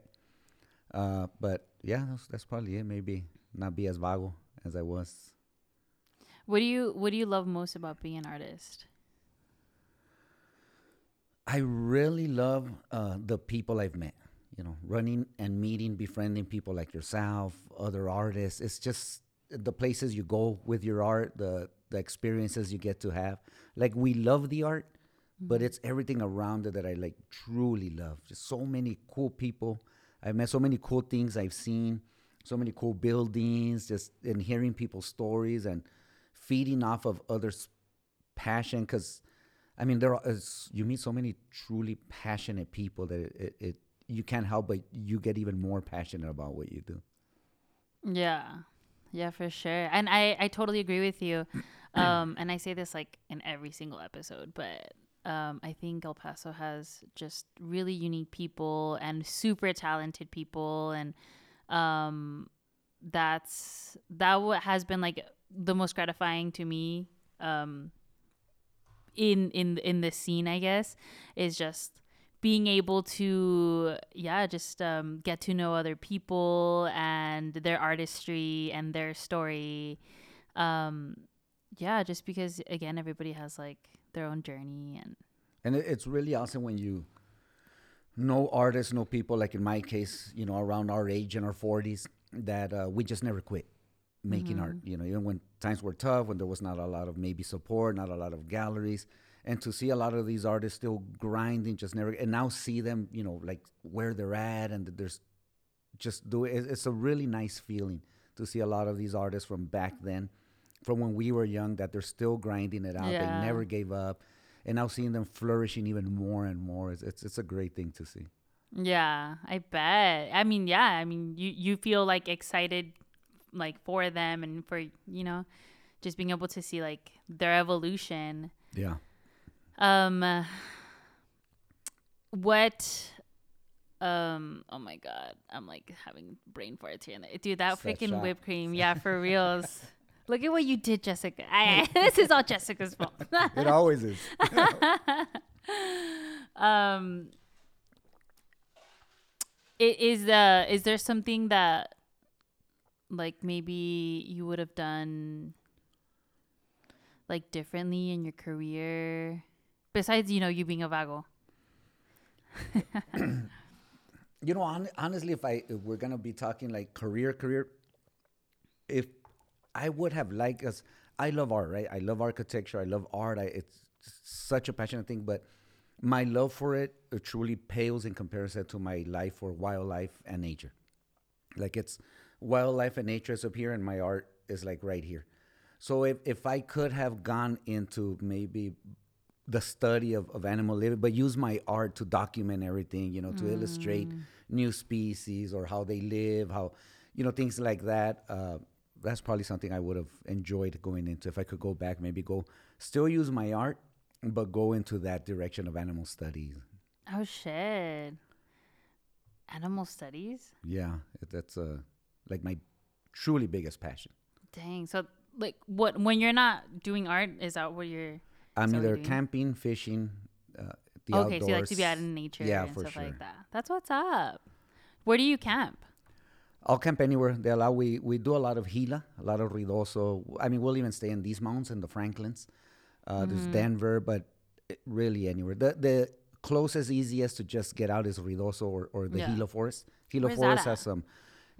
Uh, but yeah, that's, that's probably it. Maybe not be as vago as I was. What do you What do you love most about being an artist? I really love uh, the people I've met. You know, running and meeting, befriending people like yourself, other artists. It's just the places you go with your art, the the experiences you get to have. Like we love the art, but it's everything around it that I like truly love. Just so many cool people. I've met so many cool things I've seen, so many cool buildings, just and hearing people's stories and feeding off of others' passion. Because, I mean, there are you meet so many truly passionate people that it, it, it you can't help but you get even more passionate about what you do. Yeah. Yeah, for sure. And I, I totally agree with you. Um, and I say this like in every single episode, but um, I think El Paso has just really unique people and super talented people. And um, that's that what has been like the most gratifying to me um, in in in this scene, I guess, is just being able to yeah just um, get to know other people and their artistry and their story. Um, yeah just because again everybody has like their own journey and And it's really awesome when you know artists, no people, like in my case, you know, around our age in our 40s, that uh, we just never quit making art. You know, even when times were tough, when there was not a lot of maybe support, not a lot of galleries. And to see a lot of these artists still grinding, just never, and now see them, you know, like where they're at, and that there's just do it. It's a really nice feeling to see a lot of these artists from back then, from when we were young, that they're still grinding it out. Yeah. They never gave up, and now seeing them flourishing even more and more, it's it's, it's a great thing to see. yeah i bet i mean yeah i mean you you feel like excited like for them and for you know just being able to see like their evolution Yeah. Um, what? Um. Oh my god, I'm like having brain farts here and there. Dude, that It's freaking whipped cream. Yeah, for reals. Look at what you did, Jessica. I, this is all Jessica's fault. It always is. um. It is uh is there something that like maybe you would have done like differently in your career besides you know you being a vago you know, hon- honestly, if I if we're gonna be talking like career, career, if I would have liked us, I love art, right? I love architecture. I love art. I, it's such a passionate thing, but my love for it truly pales in comparison to my life for wildlife and nature. Like it's wildlife and nature is up here, and my art is like right here. So if if I could have gone into maybe the study of, of animal living, but use my art to document everything, you know, to illustrate new species or how they live, how, you know, things like that. Uh, that's probably something I would have enjoyed going into. If I could go back, maybe go, still use my art, but go into that direction of animal studies. oh shit animal studies Yeah, that's uh, like my truly biggest passion. dang so like what when you're not doing art is that what you're I'm either camping, fishing, uh, the okay outdoors. so you like to be out in nature Yeah, and for stuff sure. like that that's what's up where do you camp I'll camp anywhere. They allow we we do a lot of Gila, a lot of Ruidoso. I mean, we'll even stay in these mountains in the Franklins. Uh, Mm-hmm. There's Denver, but it- really anywhere. The the closest, easiest to just get out is Ruidoso or, or the Yeah. Gila Forest. Gila Where's Forest has some.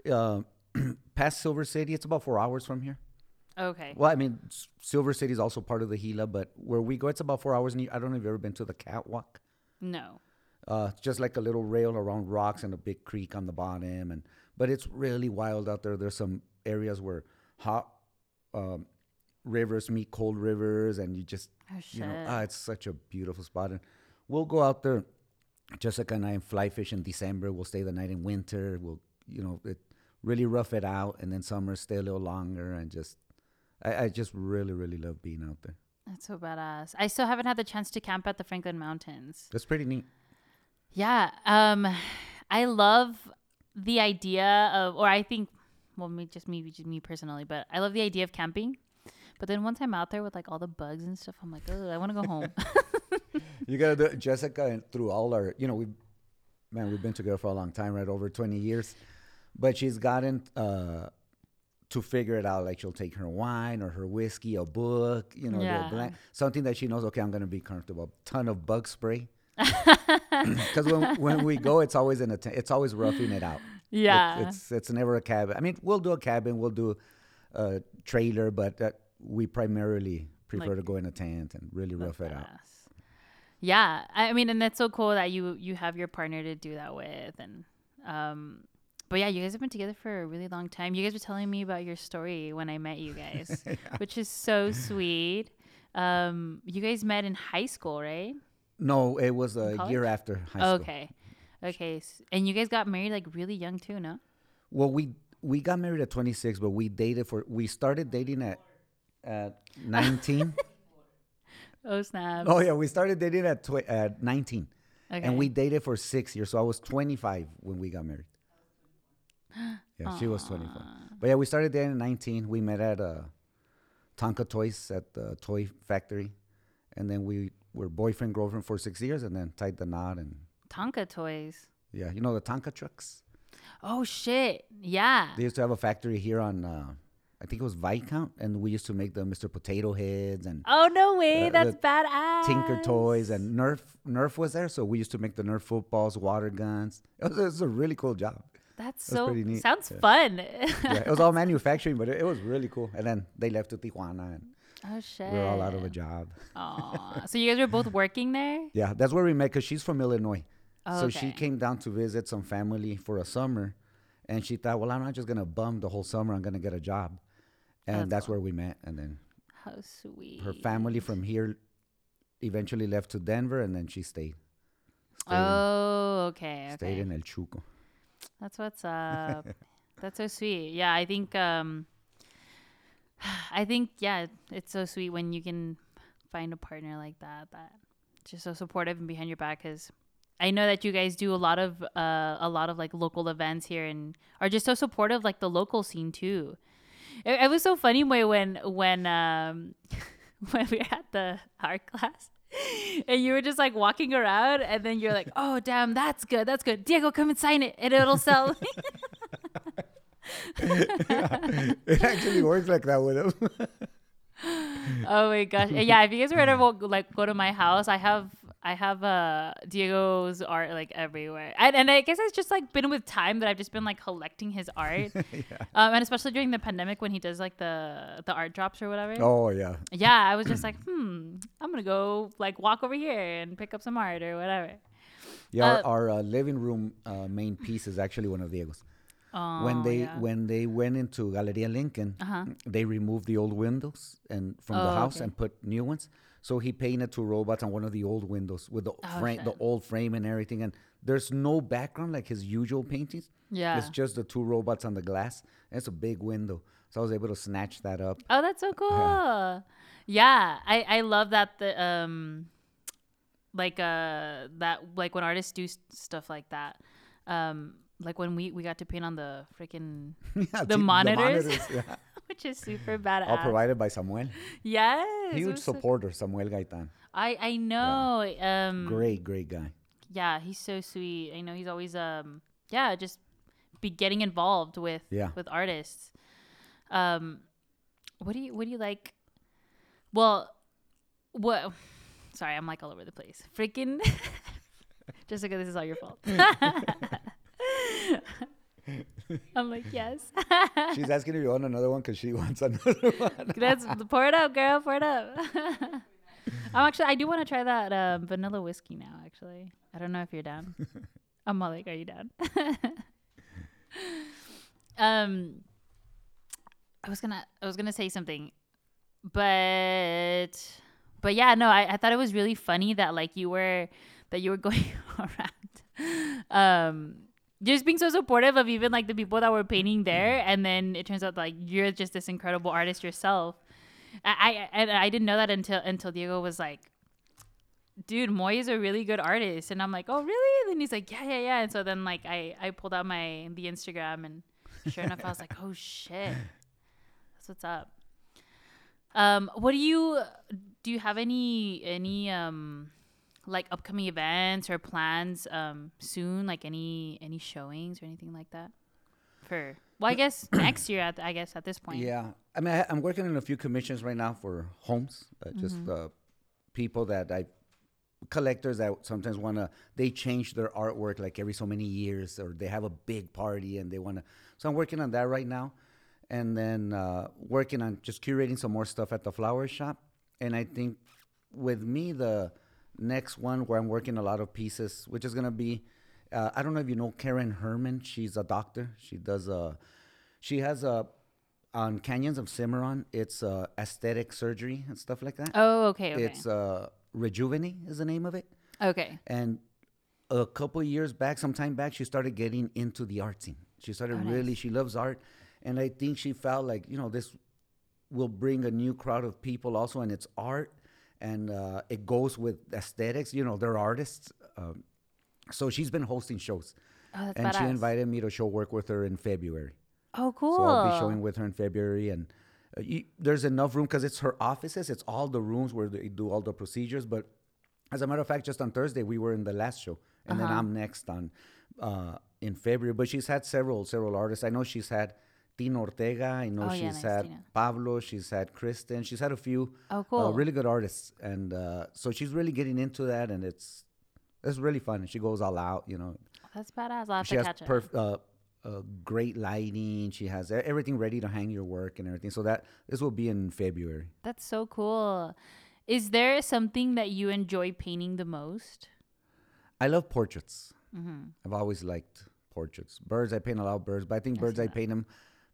Uh, past Silver City, it's about four hours from here. okay Well, I mean, S- Silver City is also part of the Gila, but where we go, it's about four hours. And I don't know if you've ever been to the catwalk. no Uh, just like a little rail around rocks and a big creek on the bottom, and but it's really wild out there. There's some areas where hot um, rivers meet cold rivers, and you just Oh you know, ah, it's such a beautiful spot. And we'll go out there, Jessica and I, and fly fish in December. We'll stay the night in winter. We'll, you know, it really rough it out, and then summer stay a little longer, and just, I, I just really, really love being out there. That's so badass. I still haven't had the chance to camp at the Franklin Mountains. That's pretty neat. Yeah. Um, I love the idea of, or I think, well, me just me, just me personally, but I love the idea of camping. But then once I'm out there with like all the bugs and stuff, I'm like, oh, I want to go home. You gotta do it. Jessica and through all our, you know, we, man, we've been together for a long time, right? Over 20 years. But she's gotten uh, to figure it out. Like she'll take her wine or her whiskey, a book, you know, Yeah. blank, something that she knows. Okay, I'm gonna be comfortable. A ton of bug spray. Because when when we go, it's always in a tent. It's always roughing it out. It- yeah. it's it's never a cabin. I mean, we'll do a cabin, we'll do a trailer, but uh, we primarily prefer Like- to go in a tent and really rough it out. Yeah, I mean, and that's so cool that you you have your partner to do that with, and um, but yeah, you guys have been together for a really long time. You guys were telling me about your story when I met you guys, which is so sweet. Um, you guys met in high school, right? No, it was a year after high school. Okay, okay, and you guys got married like really young too, no? Well, we we got married at 26, but we dated for we started dating at at 19. Oh snap! oh yeah, we started dating at tw- at 19, okay. and we dated for six years. So I was 25 when we got married. Yeah, she was 25. But yeah, we started dating at 19. We met at uh, Tonka Toys at the toy factory, and then we were boyfriend girlfriend for six years, and then tied the knot. And Tonka toys. yeah, you know the Tonka trucks. Oh shit! Yeah. They used to have a factory here on, uh, I think it was Viscount, and we used to make the Mr. Potato Heads and Oh no way! Uh, That's badass. Tinker Toys and Nerf. Nerf was there, so we used to make the Nerf footballs, water guns. It was, it was a really cool job. That's so pretty neat. sounds Yeah. fun. Yeah, it was all manufacturing, but it, it was really cool. And then they left to Tijuana, and oh shit. we were all out of a job. Aw. so you guys were both working there? Yeah, that's where we met because she's from Illinois. Oh, So she came down to visit some family for a summer, and she thought, well, I'm not just gonna bum the whole summer. I'm gonna get a job, and That's that's, where we met. And then How sweet. her family from here eventually left to Denver, and then she stayed. Stayed, Oh, okay. stayed Okay. in El Chuco. That's what's up. That's so sweet. Yeah, I think um I think yeah, it's so sweet when you can find a partner like that that just so supportive and behind your back cuz I know that you guys do a lot of uh a lot of like local events here and are just so supportive like the local scene too. It, it was so funny way when when um when we were at the art class and you were just like walking around and then you're like oh damn that's good that's good diego come and sign it and it'll sell it actually works like that with him. oh my gosh yeah if you guys were ever like go to my house i have i have uh diego's art like everywhere and, and i guess it's just like been with time that i've just been like collecting his art um, and especially during the pandemic when he does like the the art drops or whatever oh yeah, yeah i was just like hmm i'm gonna go like walk over here and pick up some art or whatever yeah. Uh, our, our uh, living room uh, main piece is actually one of Diego's. Oh, when they yeah. when they went into Galeria Lincoln, Uh-huh. they removed the old windows and from the Oh, house okay. and put new ones. So he painted two robots on one of the old windows with the Oh, frame, the old frame and everything. And there's no background like his usual paintings. yeah It's just the two robots on the glass. And it's a big window, so I was able to snatch that up. Oh, that's so cool. Yeah, I I love that the um like uh that like when artists do s- stuff like that. Um like when we we got to paint on the freaking Yeah, The see, monitors? yeah. which is super badass. All provided by Samuel. Yes. Huge was so- supporter, Samuel Gaitan. I I know. Um Great, great guy. yeah, he's so sweet. I know he's always um yeah, just be getting involved with Yeah. with artists. Um what do you what do you like? Well, what sorry, I'm like all over the place. Freaking Jessica, this is all your fault. I'm like, yes. She's asking if you want another one because she wants another one. That's pour it up, girl. Pour it up. I'm actually I do want to try that um, vanilla whiskey now. Actually. actually. I don't know if you're down. I'm all like, are you down? um, I was gonna, I was gonna say something, but, but yeah, no, I, I thought it was really funny that like you were, that you were going around, um, just being so supportive of even like the people that were painting there, and then it turns out like you're just this incredible artist yourself. I, I, I didn't know that until until Diego was like, dude, Moy is a really good artist. And I'm like, oh, really? And he's like, yeah, yeah, yeah. And so then like I, I pulled out my the Instagram and sure enough, I was like, oh shit, that's what's up. Um, what do you do? You have any any um like upcoming events or plans um soon? Like any any showings or anything like that? For well, I guess next year. At I guess at this point. Yeah, I mean, I, I'm working on a few commissions right now for homes, uh, just uh, people that I collectors that sometimes want to they change their artwork like every so many years or they have a big party and they want to so i'm working on that right now and then uh, working on just curating some more stuff at the flower shop and i think with me the next one where i'm working a lot of pieces which is going to be uh, i don't know if you know karen herman she's a doctor she does a she has a on canyons of cimarron it's uh, aesthetic surgery and stuff like that Oh, okay, okay. it's uh, Rejuvenate is the name of it. okay. And a couple years back, some time back, she started getting into the art scene. She started really, she loves art. And I think she felt like, you know, this will bring a new crowd of people also, and it's art. And uh, it goes with aesthetics. You know, they're artists. Um, so she's been hosting shows. Oh, that's and she invited me to show work with her in February. Oh, cool. So I'll be showing with her in February, and uh, you, there's enough room because it's her offices. It's all the rooms where they do all the procedures. But as a matter of fact, just on Thursday we were in the last show, and Uh-huh. then I'm next on uh, in February. But she's had several several artists. I know she's had Tino Ortega. I know Oh, yeah, she's nice, had Tina. Pablo. She's had Kristen. She's had a few Oh, uh, really good artists, and uh, so she's really getting into that, and it's it's really fun. And she goes all out, you know That's badass. Have she has perf- uh, uh, great lighting. She has everything ready to hang your work and everything. So that this will be in February. That's so cool. Is there something that you enjoy painting the most? I love portraits. Mm-hmm. I've always liked portraits. Birds, I paint a lot of birds, but I think birds I paint them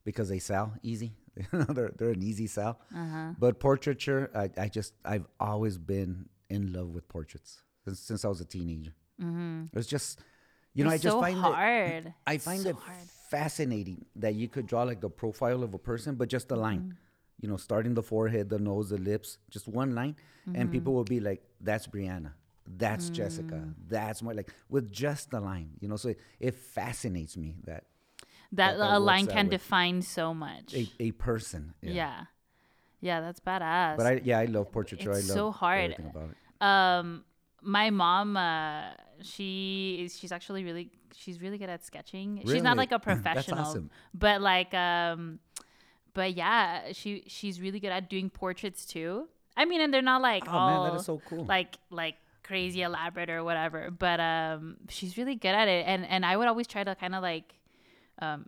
because they sell easy. they're they're an easy sell. Uh-huh. But portraiture, I, I just I've always been in love with portraits since since I was a teenager. Mm-hmm. It's just you know I just so find it hard. I find so it hard. fascinating that you could draw like the profile of a person, but just a line. Mm-hmm. You know, starting the forehead, the nose, the lips, just one line, Mm-hmm. and people will be like, "That's Brianna, that's Jessica, Mm. that's more like with just the line." You know, so it, it fascinates me that That, that- a line can define so much. a, a person. yeah. yeah. that's badass. But I yeah, I love portraiture. It's I love so hard. everything about it. um my mom uh she is she's actually really she's really good at sketching Really? she's not like a That's professional awesome. but like um but yeah she she's really good at doing portraits too i mean and they're not like Oh all man, that is so cool. like like crazy elaborate or whatever but um she's really good at it and and i would always try to kind of like um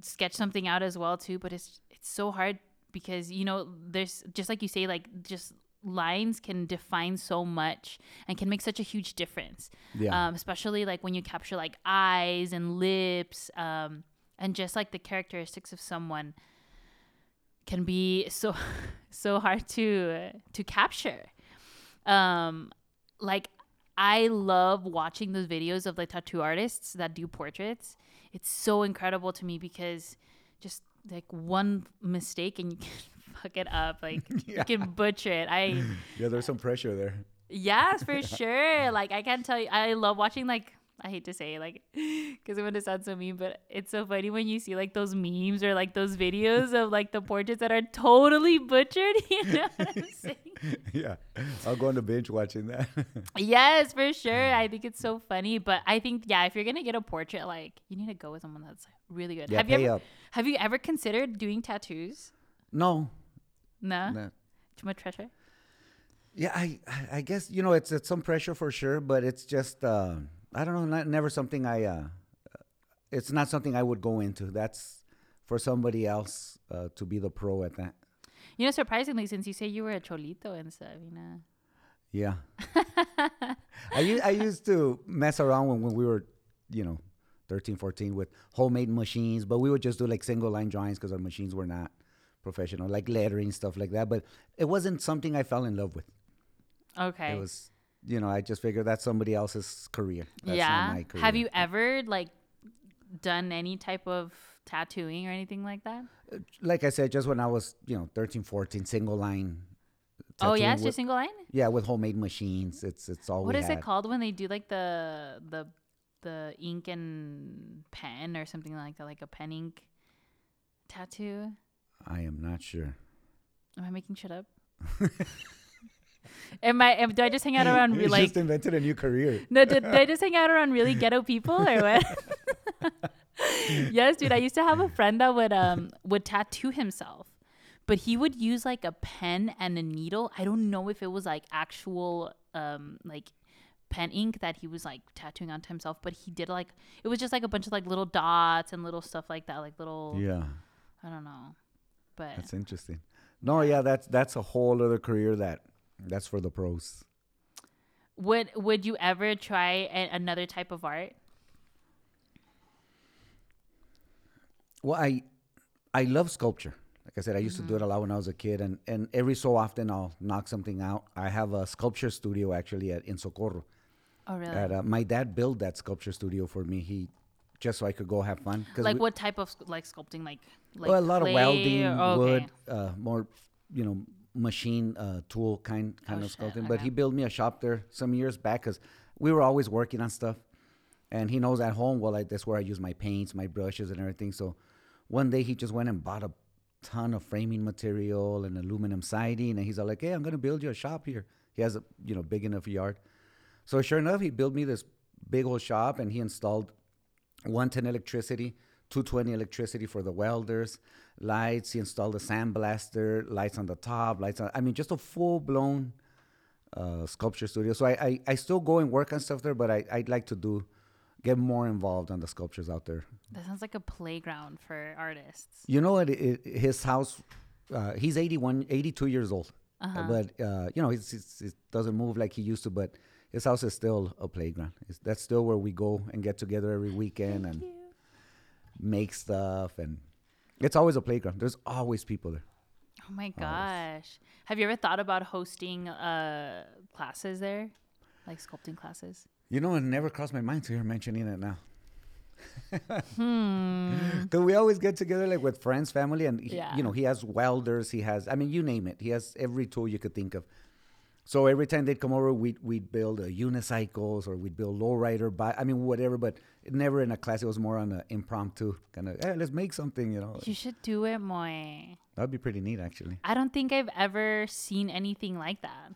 sketch something out as well too but it's it's so hard because you know there's just like you say like just lines can define so much and can make such a huge difference. Yeah. um, especially like when you capture like eyes and lips um, and just like the characteristics of someone can be so so hard to to capture. Um like i love watching those videos of like tattoo artists that do portraits it's so incredible to me because just like one mistake and you can fuck it up like you can butcher it i yeah, there's some pressure there. Yes, for sure. Like I can't tell you, I love watching like I hate to say it, like because it would sound so mean, but it's so funny when you see like those memes or like those videos of like the portraits that are totally butchered. You know what I'm saying? yeah, I'll go on the bench watching that. yes, for sure. I think it's so funny, but I think yeah, if you're gonna get a portrait, like you need to go with someone that's really good. Yeah, have you ever up. have you ever considered doing tattoos? no, No, no. too much pressure. Yeah, I I- I guess you know it's it's some pressure for sure, but it's just uh, I don't know, not, never something I uh, it's not something I would go into. That's for somebody else uh, to be the pro at that. You know, surprisingly, since you say you were a cholito and stuff, you know. Yeah, I used, I used to mess around when, when we were, you know, 13, 14 with homemade machines, but we would just do like single line drawings because our machines were not professional, like lettering, stuff like that. But it wasn't something I fell in love with. Okay. It was, you know, I just figured that's somebody else's career. That's not yeah. my career. Have you ever like done any type of tattooing or anything like that? Uh, like I said, just when I was, you know, 13, 14, single line. oh yeah, it's with- just single line. Yeah, with homemade machines. It's it's all What is had. it called when they do like the the the ink and pen or something like that, like a pen ink tattoo? I am not sure. Am I making shit up? am I? Am, do I just hang out around You like? just invented a new career. No, did, did I just hang out around really ghetto people or what? yes, dude. I used to have a friend that would um would tattoo himself, but he would use like a pen and a needle. I don't know if it was like actual um like pen ink that he was like tattooing onto himself, but he did like it was just like a bunch of like little dots and little stuff like that, like little Yeah, I don't know, but that's interesting. No, yeah, that's that's a whole other career that that's for the pros. would would you ever try a- another type of art? Well, I I love sculpture. Like I said, I used to do Mm-hmm. it a lot when I was a kid, and and every so often I'll knock something out. I have a sculpture studio actually at in Socorro. Oh really? At, uh, my dad built that sculpture studio for me. He just so I could go have fun. like we- what type of like sculpting like like well, a lot clay of welding, or- oh, wood, okay. uh, more you know machine uh, tool kind kind Oh, of shit, sculpting. But okay. he built me a shop there some years back because we were always working on stuff, and he knows at home. Well, I, that's where I use my paints, my brushes, and everything. So one day he just went and bought a ton of framing material and aluminum siding, and he's all like, "Hey, I'm gonna build you a shop here." He has a you know big enough yard. So sure enough, he built me this big old shop, and he installed 110 electricity, 220 electricity for the welders, lights. He installed a sandblaster, lights on the top, lights on. I mean, just a full blown uh, sculpture studio. So I, I, I still go and work on stuff there, but I, I'd like to do get more involved on the sculptures out there. That sounds like a playground for artists. You know what? It, it, his house, uh, he's 81, 82 years old. Uh-huh. But, uh, you know, he's, he's, he doesn't move like he used to, but his house is still a playground. It's, that's still where we go and get together every weekend and make stuff. And it's always a playground. There's always people there. Oh my gosh. Have you ever thought about hosting uh classes there? Like sculpting classes? You know, it never crossed my mind to you're mentioning it now. Hmm. Cause we always get together like with friends, family, and he, Yeah. you know he has welders. He has, I mean, you name it. He has every tool you could think of. So every time they'd come over, we'd we'd build uh, unicycles or we'd build lowrider bike. I mean, whatever. But never in a class. It was more on an impromptu kind of. Hey, let's make something. You know, You should do it more. that'd be pretty neat, actually. I don't think I've ever seen anything like that.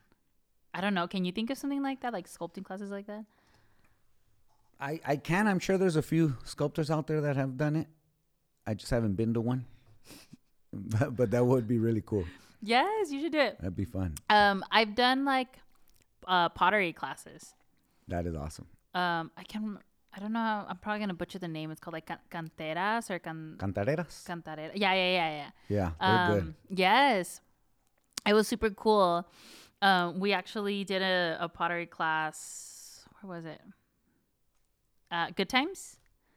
I don't know. Can you think of something like that? Like sculpting classes like that? I I can. I'm sure there's a few sculptors out there that have done it. I just haven't been to one. but, but that would be really cool. Yes, you should do it. That'd be fun. Um, I've done like uh pottery classes. That is awesome. Um, I can I don't know. How, I'm probably gonna butcher the name. It's called like can- canteras or can Cantareras. cantarera. Yeah, yeah, yeah, yeah. Yeah, they're good. Um, yes, it was super cool. Um, we actually did a, a pottery class. Where was it? Uh, Good Times.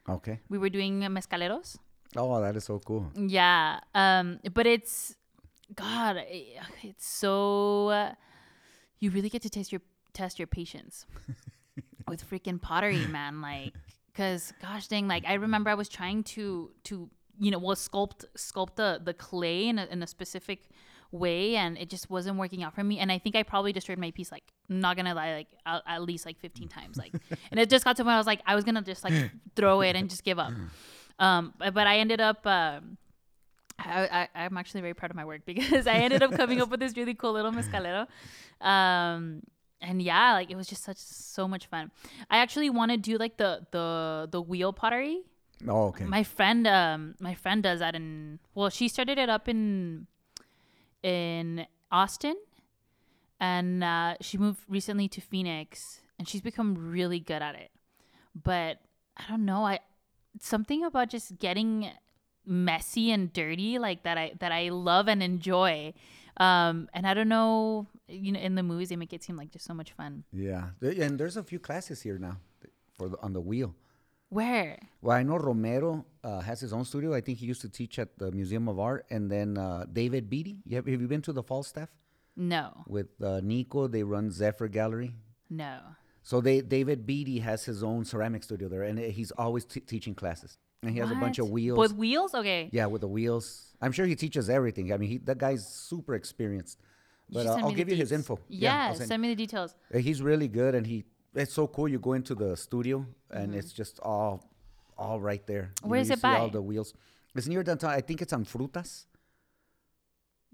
Okay. We were doing mezcaleros. Oh, that is so cool. Yeah. Um, but it's God. it- It's so uh, you really get to test your test your patience with freaking pottery, man. Like, cause gosh dang, like I remember I was trying to to you know well sculpt sculpt the the clay in a, in a specific way and it just wasn't working out for me and i think i probably destroyed my piece like not gonna lie like at, at least like 15 times like and it just got to the where i was like i was gonna just like throw it and just give up um but, but i ended up um I, I, I'm actually very proud of my work because I ended up coming up with this really cool little mezcalero. Um, and yeah, like it was just such so much fun. I actually want to do like the the the wheel pottery. Oh, okay. My friend, um, my friend does that in. Well, she started it up in in Austin, and uh, she moved recently to Phoenix, and she's become really good at it. But I don't know, I something about just getting messy and dirty like that I that I love and enjoy. Um, and I don't know, you know, in the movies they make it seem like just so much fun. Yeah, and there's a few classes here now for the, on the wheel. Where? Well, I know Romero uh, has his own studio. I think he used to teach at the Museum of Art, and then uh, David Beatty. You have, have you been to the Falstaff No, with uh, Nico? They run Zephyr Gallery. no. So they David Beatty has his own ceramic studio there, and he's always t- teaching classes. And he has a bunch of wheels. With wheels? Okay. yeah, with the wheels. I'm sure he teaches everything. I mean, he, that guy's super experienced. But uh, I'll give you his info. Yeah, I'll send- send me the details. uh, He's really good, and he it's so cool. You go into the studio, and it's just all all right there. You Mm-hmm. Where know, is you it see All the wheels. It's near downtown. I think it's on Frutas.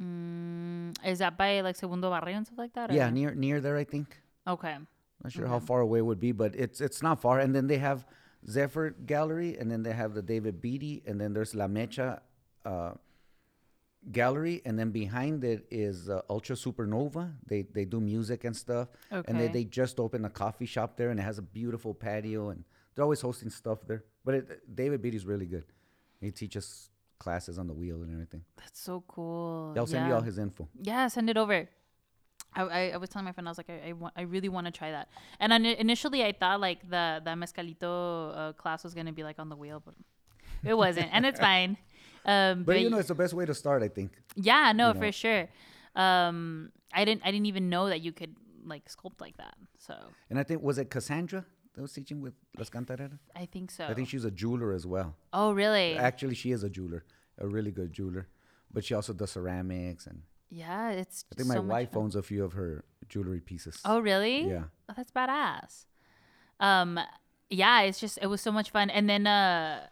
Mm, is that by like Segundo Barrio and stuff like that? Yeah, near near there. I think. Okay. Not sure how far away it would be, but it's it's not far. And then they have Zephyr Gallery, and then they have the David Beatty, and then there's La Mecha uh, Gallery, and then behind it is uh, Ultra Supernova. They they do music and stuff, and they, they just opened a coffee shop there, and it has a beautiful patio, and they're always hosting stuff there. But it, David Beatty's really good. He teaches classes on the wheel and everything. That's so cool. I'll send yeah. you all his info. Yeah, send it over. I, I, I was telling my friend, I was like, I, I, I really want to try that. And I, initially, I thought like the the mezcalito uh, class was gonna be like on the wheel, but it wasn't, and it's fine. Um, But you know, it's the best way to start, I think. yeah, no, you know. for sure. Um, I didn't I didn't even know that you could like sculpt like that. So And I think was it Cassandra that was teaching with Las Cantareras? I think so. I think she's a jeweler as well. oh, really? Actually, she is a jeweler, a really good jeweler. But she also does ceramics, and yeah, it's. I think so my much wife owns a few of her jewelry pieces. Oh, really? Yeah. Oh, that's badass. Um, yeah, it's just it was so much fun, and then uh,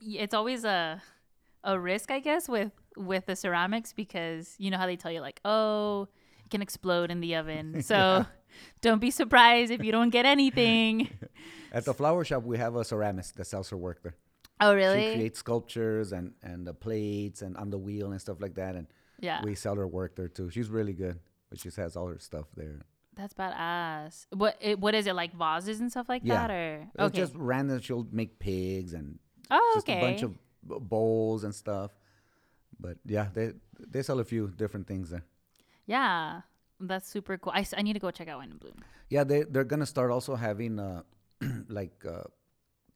it's always a a risk, I guess, with with the ceramics because you know how they tell you like, oh, it can explode in the oven, so don't be surprised if you don't get anything. At the flower shop, we have a ceramist that sells her work there. oh, really? She creates sculptures and and the plates and on the wheel and stuff like that. And Yeah, we sell her work there too. She's really good, but she has all her stuff there. that's badass. What it, what is it like vases and stuff like Yeah. that, or It's just random. She'll make pigs and oh, just okay. a bunch of bowls and stuff. But yeah, they they sell a few different things there. yeah, that's super cool. I, I need to go check out Wine and Bloom. Yeah, they they're gonna start also having uh, like uh,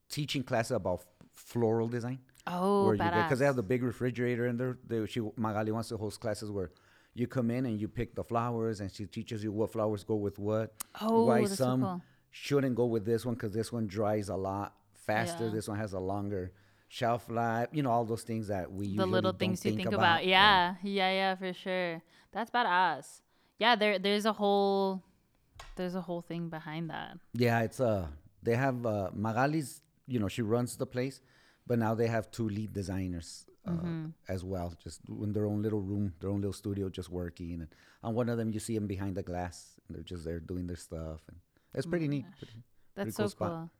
teaching classes about floral design. Oh, where you badass. because they have the big refrigerator and they're, they she Magali wants to host classes where you come in and you pick the flowers and she teaches you what flowers go with what. Oh, why that's so some cool. shouldn't go with this one because this one dries a lot faster. Yeah. This one has a longer shelf life. You know all those things that we the little things you think think about. Yeah, yeah, yeah, for sure. That's badass. Yeah, there there's a whole there's a whole thing behind that. Yeah, it's uh they have uh Magali's you know she runs the place, but now they have two lead designers uh, Mm-hmm. as well, just in their own little room, their own little studio, just working. And on one of them, you see them behind the glass, and they're just there doing their stuff, and it's pretty neat. Pretty- That's cool so spot. cool.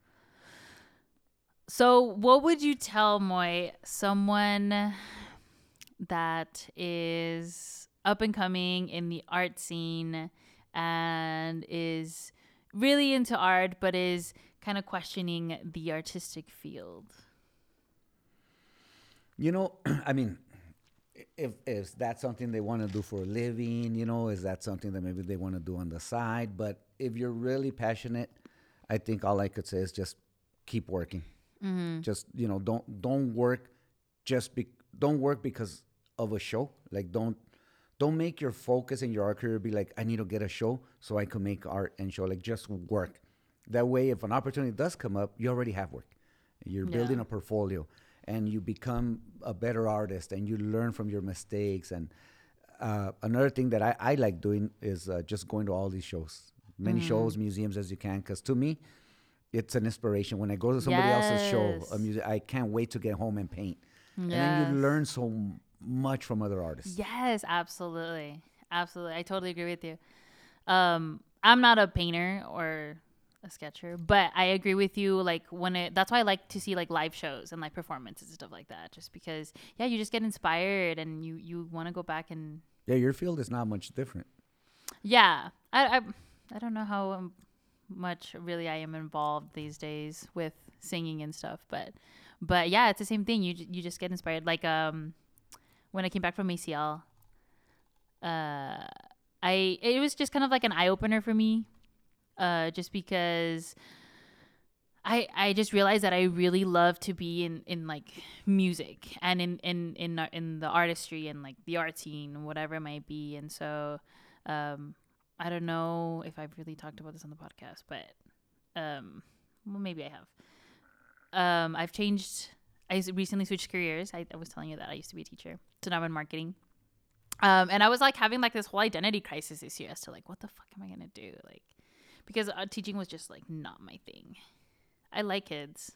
So, what would you tell Moy, someone that is up and coming in the art scene and is really into art, but is kind of questioning the artistic field? You know, I mean, if if that's something they want to do for a living, you know, is that something that maybe they want to do on the side? But if you're really passionate, I think all I could say is just keep working. Mm-hmm. Just you know, don't don't work just be don't work because of a show. Like don't don't make your focus in your art career be like I need to get a show so I can make art and show. Like just work. That way, if an opportunity does come up, you already have work. You're building a portfolio, and you become a better artist, and you learn from your mistakes. And uh, another thing that I, I like doing is uh, just going to all these shows, many shows, museums as you can, because to me, it's an inspiration. When I go to somebody else's show, a music, I can't wait to get home and paint. And then you learn so m- much from other artists. Yes, absolutely. Absolutely. I totally agree with you. Um, I'm not a painter or a sketcher, but I agree with you. Like when it, that's why I like to see like live shows and like performances and stuff like that, just because, yeah, you just get inspired and you, you want to go back and, Yeah, your field is not much different. yeah, I, I, I don't know how um, much really I am involved these days with singing and stuff, but, but yeah, it's the same thing. You, you just get inspired. Like, um, when I came back from ACL, uh, I it was just kind of like an eye opener for me, uh, just because I I just realized that I really love to be in in like music and in in in in the artistry and like the art scene whatever it might be. And so um I don't know if I've really talked about this on the podcast but um well maybe I have. Um I've changed I recently switched careers. I, I was telling you that I used to be a teacher so now I'm in marketing. Um and I was like having like this whole identity crisis this year as to like what the fuck am I gonna do? Like because uh, teaching was just like not my thing I like kids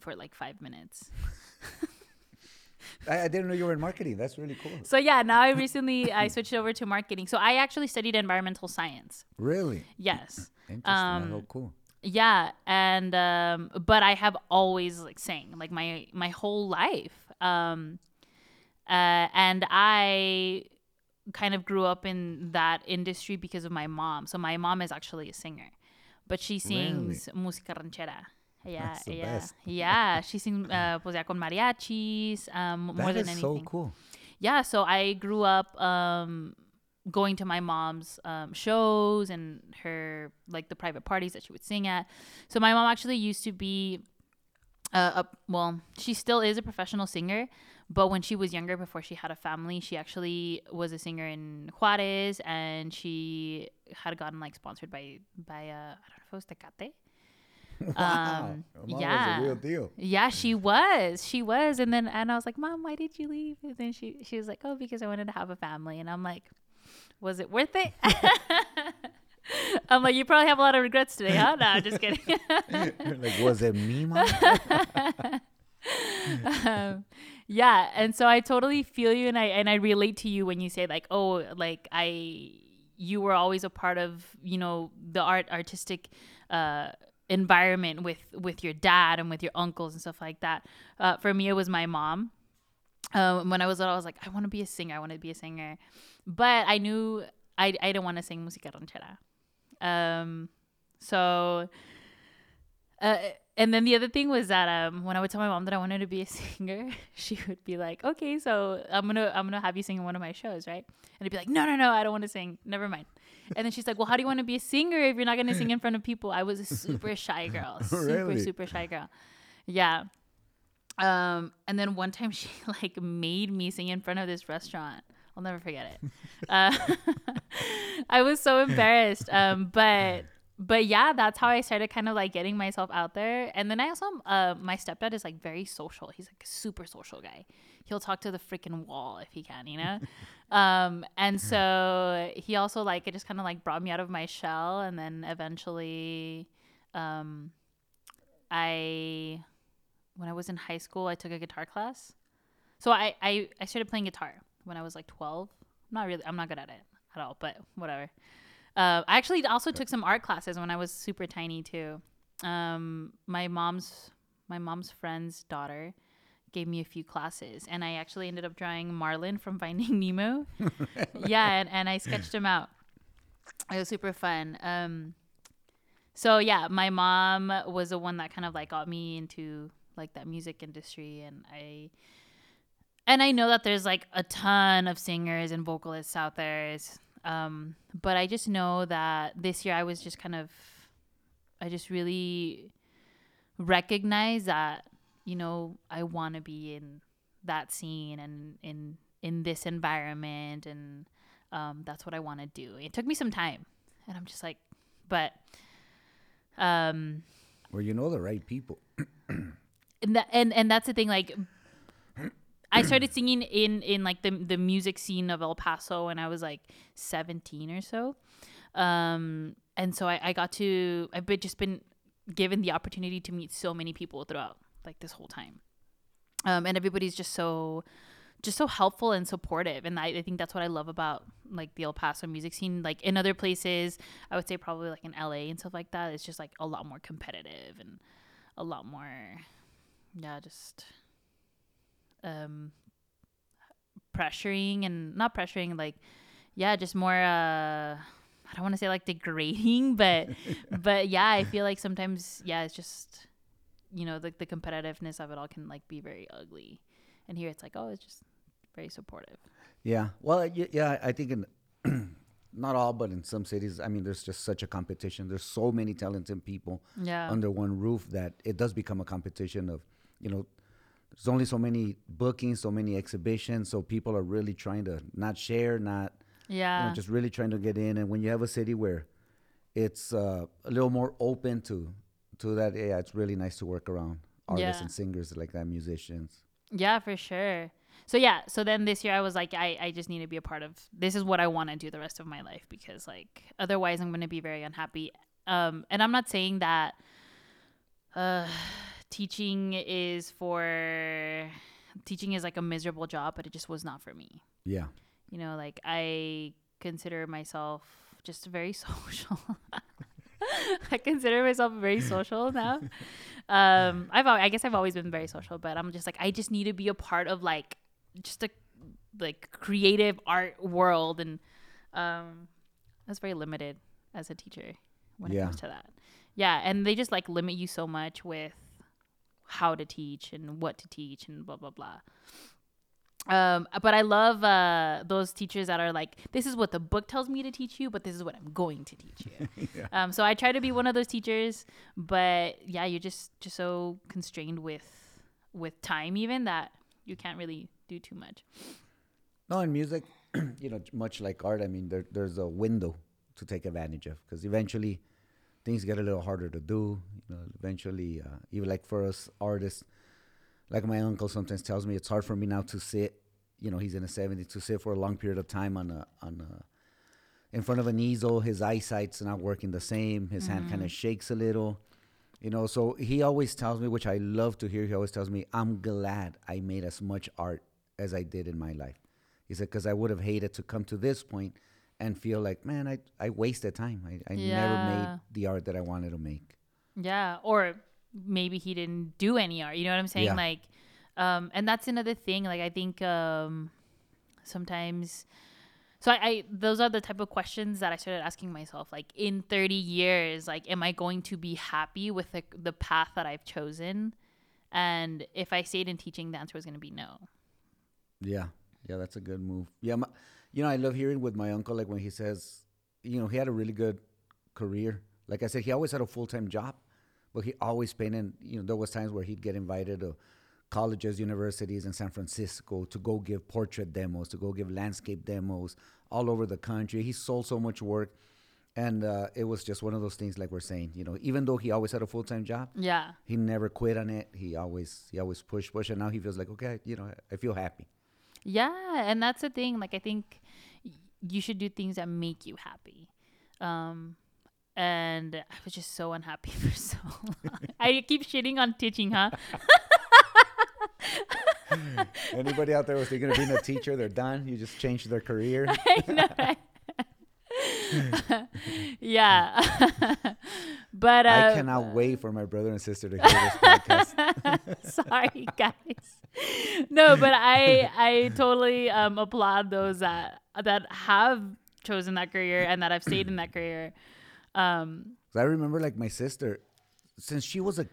for like five minutes. I, I, didn't know you were in marketing. That's really cool. So yeah, now I recently I switched over to marketing. So I actually studied environmental science. Really? Yes. Interesting. Um, oh, cool. Yeah, and um, but I have always like sang like my my whole life. Um, uh, and I kind of grew up in that industry because of my mom. So my mom is actually a singer but she sings really? música ranchera. Yeah, yeah, yeah. She sings uh, pues ya con mariachis, um, more than anything. so cool. Yeah, so I grew up um, going to my mom's um, shows and her like the private parties that she would sing at. So my mom actually used to be, uh, a, well, she still is a professional singer, but when she was younger, before she had a family, she actually was a singer in Juarez, and she had gotten like sponsored by by uh, I don't know if it was Tecate. Wow, um, yeah, real deal. Yeah, she was. She was, and then and I was like, "Mom, why did you leave?" And then she she was like, "Oh, because I wanted to have a family." And I'm like, "Was it worth it?" I'm like, "You probably have a lot of regrets today, huh?" No, I'm just kidding. like, was it me, mom? um, yeah and so i totally feel you and i and i relate to you when you say like oh like i you were always a part of you know the art artistic uh environment with with your dad and with your uncles and stuff like that. Uh, for me it was my mom. Um, when i was little i was like i want to be a singer i want to be a singer. But i knew i, I didn't want to sing música ranchera. Um so uh, and then the other thing was that um, when I would tell my mom that I wanted to be a singer, she would be like, "Okay, so I'm gonna I'm gonna have you sing in one of my shows, right?" And I'd be like, "No, no, no, I don't want to sing. Never mind." And then she's like, "Well, how do you want to be a singer if you're not gonna sing in front of people?" I was a super shy girl, super really? super shy girl. Yeah. Um, and then one time she like made me sing in front of this restaurant. I'll never forget it. Uh, I was so embarrassed. Um, but but yeah, that's how I started kind of like getting myself out there. And then I also, uh, my stepdad is like very social. He's like a super social guy. He'll talk to the freaking wall if he can, you know? um, and so he also like, it just kind of like brought me out of my shell. And then eventually, um, I, when I was in high school, I took a guitar class. So I, I, I started playing guitar when I was like 12. I'm not really, I'm not good at it at all, but whatever. Uh, I actually also took some art classes when I was super tiny too. Um, my mom's my mom's friend's daughter gave me a few classes, and I actually ended up drawing Marlin from Finding Nemo. yeah, and, and I sketched him out. It was super fun. Um, so yeah, my mom was the one that kind of like got me into like that music industry, and I and I know that there's like a ton of singers and vocalists out there. It's, um, but I just know that this year I was just kind of, I just really recognize that, you know, I want to be in that scene and in in this environment, and um, that's what I want to do. It took me some time, and I'm just like, but, um, well, you know the right people. and that and and that's the thing, like I started singing in in like the the music scene of El Paso when I was like 17 or so. Um, and so I, I got to I've been just been given the opportunity to meet so many people throughout like this whole time. Um, and everybody's just so just so helpful and supportive and I, I think that's what i love about like the el paso music scene like in other places i would say probably like in la and stuff like that it's just like a lot more competitive and a lot more yeah just um pressuring and not pressuring like yeah just more uh i don't want to say like degrading but but yeah i feel like sometimes yeah it's just you know the, the competitiveness of it all can like be very ugly and here it's like oh it's just very supportive Yeah. Well, yeah, I think in not all, but in some cities, I mean, there's just such a competition. There's so many talented people Yeah. under one roof that it does become a competition of, you know, there's only so many bookings, so many exhibitions, so people are really trying to not share, not you yeah. know, just really trying to get in. And when you have a city where it's uh, a little more open to to that, yeah, it's really nice to work around artists Yeah. and singers like that, musicians. Yeah, for sure. So yeah, so then this year I was like, I, I just need to be a part of this is what I want to do the rest of my life because like otherwise I'm gonna be very unhappy. Um, and I'm not saying that uh, teaching is for teaching is like a miserable job, but it just was not for me. Yeah. You know, like I consider myself just very social. I consider myself very social now. Um, I've I guess I've always been very social, but I'm just like I just need to be a part of like just a like creative art world, and um, that's very limited as a teacher when it comes to that. Yeah, and they just like limit you so much with how to teach and what to teach and blah blah blah. Um, but I love uh, those teachers that are like, this is what the book tells me to teach you, but this is what I'm going to teach you. Yeah. Um, so I try to be one of those teachers, but yeah, you're just just so constrained with with time even that you can't really do too much. No, in music, you know, much like art, I mean, there, there's a window to take advantage of because eventually things get a little harder to do. You know, eventually, uh, even like for us artists, like my uncle sometimes tells me, it's hard for me now to sit. You know, he's in his 70s to sit for a long period of time on a on a in front of an easel. His eyesight's not working the same. His hand kind of shakes a little. You know, so he always tells me, which I love to hear. He always tells me, "I'm glad I made as much art as I did in my life." He said, because I would have hated to come to this point and feel like, man, I, I wasted time. I, I never made the art that I wanted to make. Yeah, or maybe he didn't do any art. You know what I'm saying? Yeah. Like, um, and that's another thing. Like, I think um, sometimes. So I, I those are the type of questions that I started asking myself. Like, in 30 years, like, am I going to be happy with the, the path that I've chosen? And if I stayed in teaching, the answer was going to be no. Yeah, yeah, that's a good move. Yeah, my, you know, I love hearing with my uncle, like when he says, you know, he had a really good career. Like I said, he always had a full time job, but he always painted. You know, there was times where he'd get invited to colleges, universities in San Francisco to go give portrait demos, to go give landscape demos all over the country. He sold so much work, and uh, it was just one of those things. Like we're saying, you know, even though he always had a full time job, Yeah. he never quit on it. He always he always pushed, pushed, and now he feels like okay, you know, I feel happy. Yeah, and that's the thing. Like I think you should do things that make you happy. Um and I was just so unhappy for so long. I keep shitting on teaching, huh? Anybody out there was thinking of being a teacher, they're done. You just changed their career. I know, right? yeah. but uh, I cannot wait for my brother and sister to hear this podcast. sorry guys no but i i totally um applaud those that that have chosen that career and that have stayed in that career um I remember, like my sister, since she was a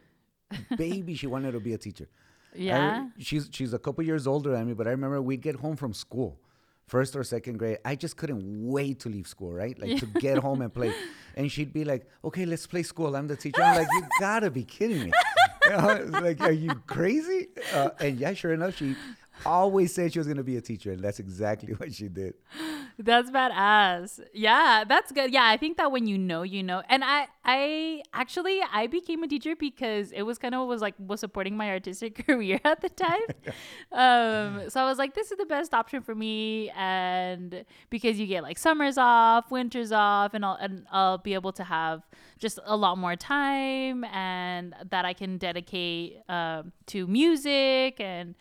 baby, she wanted to be a teacher. I yeah she's she's a couple years older than me, but I remember we'd get home from school, first or second grade. I just couldn't wait to leave school, right? Like to get home and play. And she'd be like, "Okay, let's play school. I'm the teacher." I'm like, "You gotta be kidding me!" You know, like, are you crazy? Uh, and yeah, sure enough, she always said she was gonna be a teacher, and that's exactly what she did. That's badass. Yeah, that's good. Yeah, I think that when you know, you know. And I I actually I became a teacher because it was kind of was like was supporting my artistic career at the time. um so I was like this is the best option for me and because you get like summers off, winters off and I'll and I'll be able to have just a lot more time and that I can dedicate um to music and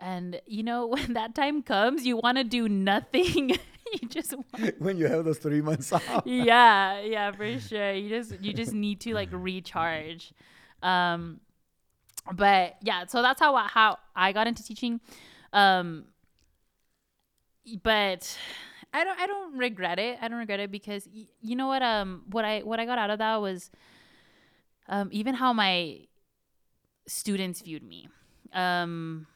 and you know when that time comes you want to do nothing. You just want when you have those three months off. yeah yeah for sure. You just you just need to like recharge. Um but yeah so that's how how i got into teaching. Um but i don't i don't regret it. I don't regret it because y- you know what um what i what i got out of that was um even how my students viewed me. Um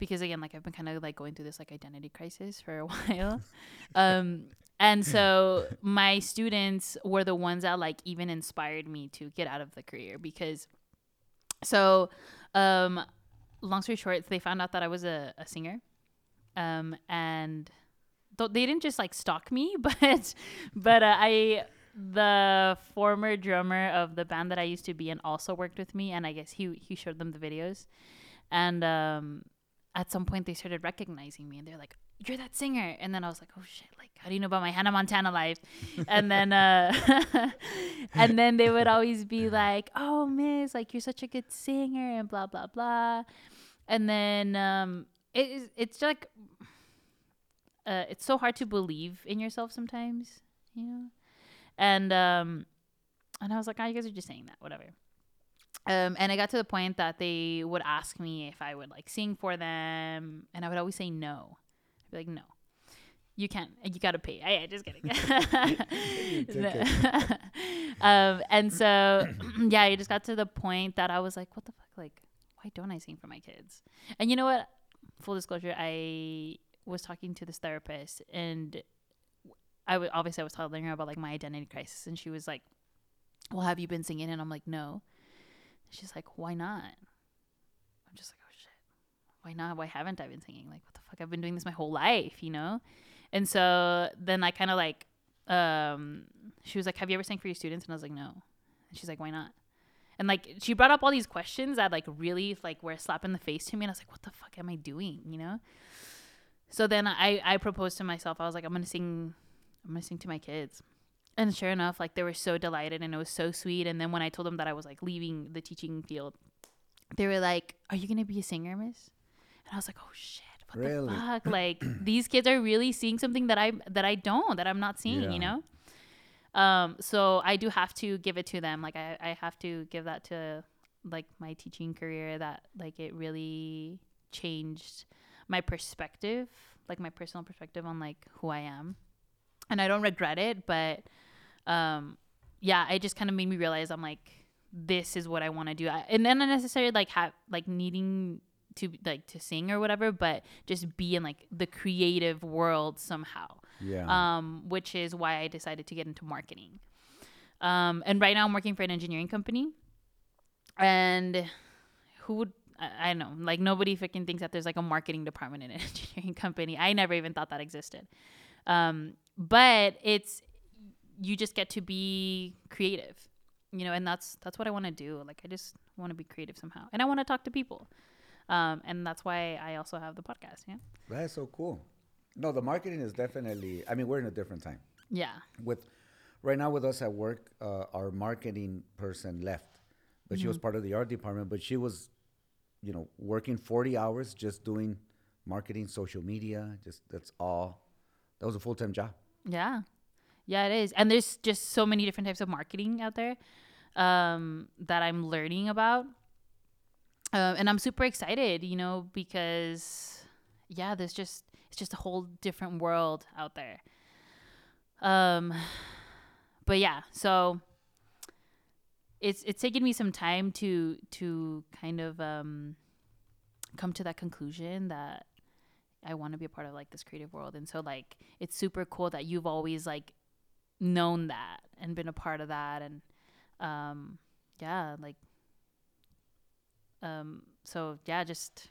because again, like I've been kind of like going through this like identity crisis for a while. um, and so my students were the ones that like even inspired me to get out of the career because so um long story short, they found out that I was a, a singer. Um and th- they didn't just like stalk me, but but uh, I the former drummer of the band that I used to be in also worked with me and I guess he he showed them the videos. And um at some point they started recognizing me and they're like, You're that singer and then I was like, Oh shit, like how do you know about my Hannah Montana life? and then uh and then they would always be like, Oh miss, like you're such a good singer and blah blah blah. And then um it is it's like uh it's so hard to believe in yourself sometimes, you know? And um and I was like, Oh, you guys are just saying that, whatever. Um, and I got to the point that they would ask me if I would like sing for them, and I would always say no. I'd be like, no, you can't. You gotta pay. I, I just kidding. um, and so yeah, I just got to the point that I was like, what the fuck? Like, why don't I sing for my kids? And you know what? Full disclosure, I was talking to this therapist, and I w- obviously I was telling her about like my identity crisis, and she was like, "Well, have you been singing?" And I'm like, "No." She's like, why not? I'm just like, oh shit, why not? Why haven't I been singing? Like, what the fuck? I've been doing this my whole life, you know? And so then I kind of like, um, she was like, have you ever sang for your students? And I was like, no. And she's like, why not? And like, she brought up all these questions that like really like were a slap in the face to me. And I was like, what the fuck am I doing? You know? So then I, I proposed to myself. I was like, I'm going to sing, I'm going to sing to my kids and sure enough like they were so delighted and it was so sweet. And then when i told them that i was like leaving the teaching field they were like are you gonna be a singer miss? And i was like oh shit. What Really? the fuck? Like these kids are really seeing something that i that i don't that i'm not seeing Yeah. you know? Um so i do have to give it to them. Like i i have to give that to like my teaching career that like it really changed my perspective like my personal perspective on like who i am and I don't regret it, but um, yeah, it just kind of made me realize I'm like, this is what I want to do, I, and then not necessarily like have like needing to like to sing or whatever, but just be in like the creative world somehow. Yeah. Um, which is why I decided to get into marketing. Um, and right now I'm working for an engineering company, and who would I, I don't know, like nobody freaking thinks that there's like a marketing department in an engineering company. I never even thought that existed. Um, but it's you just get to be creative you know and that's that's what i want to do like i just want to be creative somehow and i want to talk to people um, and that's why i also have the podcast yeah That's so cool. No, the marketing is definitely. I mean, we're in a different time. yeah With right now with us at work, uh, our marketing person left, but she was Mm-hmm. part of the art department. But she was, you know, working forty hours just doing marketing, social media. Just that's all. That was a full time job. Yeah. Yeah it is. And there's just so many different types of marketing out there um, that i'm learning about. Um, and i'm super excited you know because yeah there's just it's just a whole different world out there. Um but yeah so it's it's taken me some time to to kind of um come to that conclusion that I want to be a part of like this creative world. And so like it's super cool that you've always like known that and been a part of that. And um yeah like um so yeah just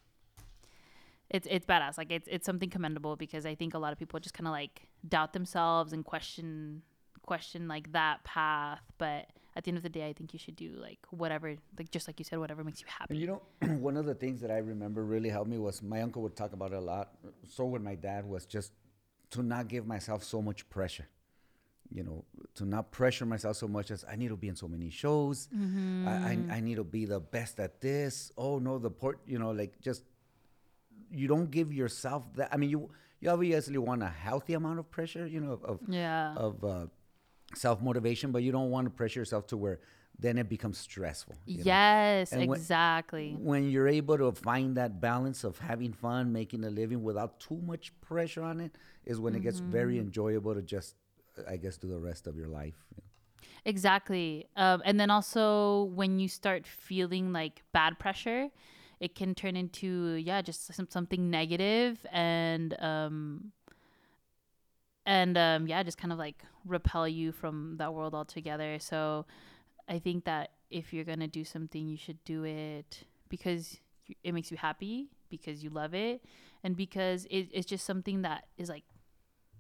it's it's badass. Like it's it's something commendable because I think a lot of people just kind of like doubt themselves and question question like that path. But at the end of the day I think you should do like whatever like just like you said whatever makes you happy And you know, one of the things that I remember really helped me was my uncle would talk about it a lot. So would my dad was just to not give myself so much pressure. You know, to not pressure myself so much as I need to be in so many shows. I, I, I need to be the best at this. Oh no, the port. You know, like just you don't give yourself that. I mean, you you obviously want a healthy amount of pressure. You know, of of, yeah of uh, self motivation, but you don't want to pressure yourself to where then it becomes stressful. yes And when- exactly when you're able to find that balance of having fun, making a living without too much pressure on it, is when it gets very Mm-hmm. enjoyable to just, I guess, do the rest of your life. Exactly. Um, and then also when you start feeling like bad pressure, it can turn into yeah just some, something negative and um and um yeah just kind of like repel you from that world altogether so i think that if you're gonna do something you should do it because it makes you happy because you love it and because it, it's just something that is like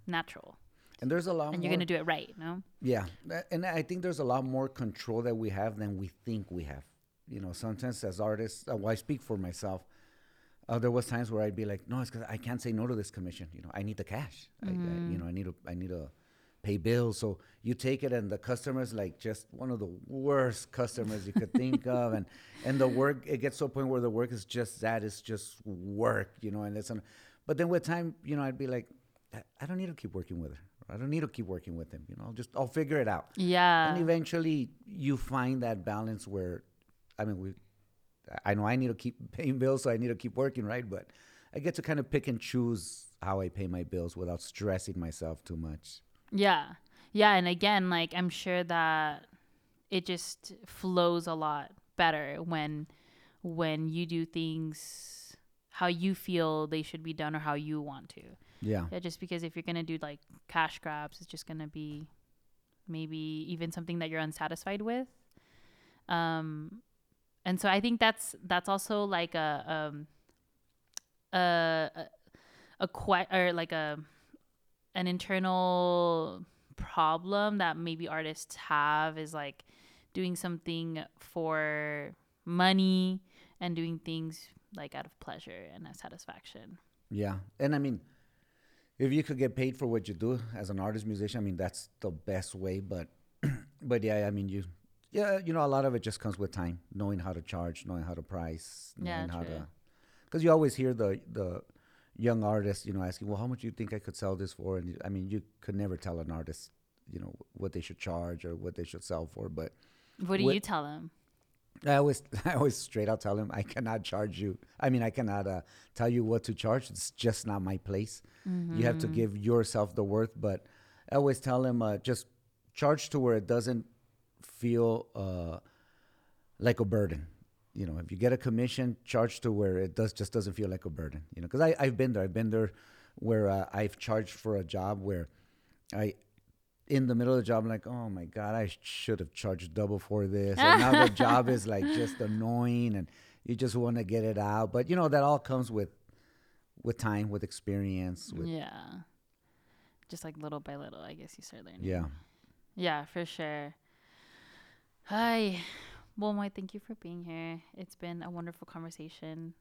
natural And there's a lot and more. you're gonna do it right no Yeah, and I think there's a lot more control that we have than we think we have. You know, sometimes as artists, uh, well, I speak for myself. Uh, there was times where I'd be like, no, it's because I can't say no to this commission. You know, I need the cash. I, I, you know, I need to, I need to pay bills. So you take it, and the customer's like just one of the worst customers you could think of, and and the work it gets to a point where the work is just that it's just work. You know, and it's, an, but then with time, you know, I'd be like, I, I don't need to keep working with her. I don't need to keep working with him. You know, I'll just I'll figure it out. yeah And eventually, you find that balance where, I mean, we, I know I need to keep paying bills, so I need to keep working, right? But I get to kind of pick and choose how I pay my bills without stressing myself too much. Yeah. Yeah. And again, like, I'm sure that it just flows a lot better when, when you do things how you feel they should be done or how you want to. Yeah, Yeah. Just because if you're going to do like cash grabs, it's just going to be maybe even something that you're unsatisfied with. Um, and so I think that's, that's also like a, um, a, a, a or like a, an internal problem that maybe artists have is like doing something for money and doing things like out of pleasure and satisfaction. yeah. And I mean, if you could get paid for what you do as an artist musician, I mean, that's the best way. But, but yeah, I mean, you, yeah, you know, a lot of it just comes with time, knowing how to charge, knowing how to price, Yeah, knowing how true. to, because you always hear the the young artists, you know, asking, well, how much do you think I could sell this for? And I mean, you could never tell an artist, you know, what they should charge or what they should sell for. But What do What- you tell them? I always, I always straight out tell them, I cannot charge you. I mean, I cannot uh, tell you what to charge. It's just not my place. You have to give yourself the worth. But I always tell them, uh, just charge to where it doesn't feel uh, like a burden. You know, if you get a commission, charge to where it does just doesn't feel like a burden. You know, because I I've been there. I've been there where uh, I've charged for a job where I in the middle of the job, I'm like, oh my god, I should have charged double for this. And now the job is like just annoying, and you just want to get it out. But you know that all comes with with time, with experience, with Yeah. Just like little by little, I guess you start learning. yeah. Yeah, for sure. Hi. Well, Moi, thank you for being here. It's been a wonderful conversation.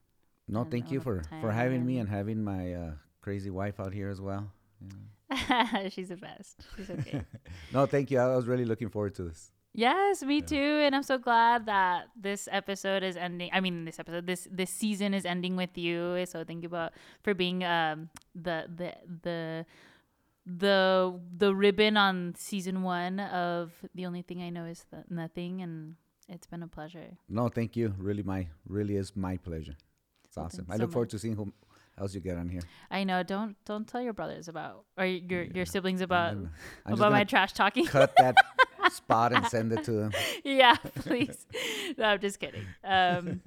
No, thank you for for having me and having my uh, crazy wife out here as well. She's the best. She's okay. No, thank you. I was really looking forward to this. yes, me too. And I'm so glad that this episode is ending. I mean, this episode, this this season is ending with you. So thank you about for being um the the the the the ribbon on season one of the only thing I know is the nothing, and it's been a pleasure. No, thank you. Really, my really is my pleasure. It's Well, awesome. I so look forward much. to seeing who else you get on here. I know. Don't don't tell your brothers about or your Yeah. your siblings about about my trash talking. Cut that spot and send it to them. yeah, please. no, I'm just kidding. Um,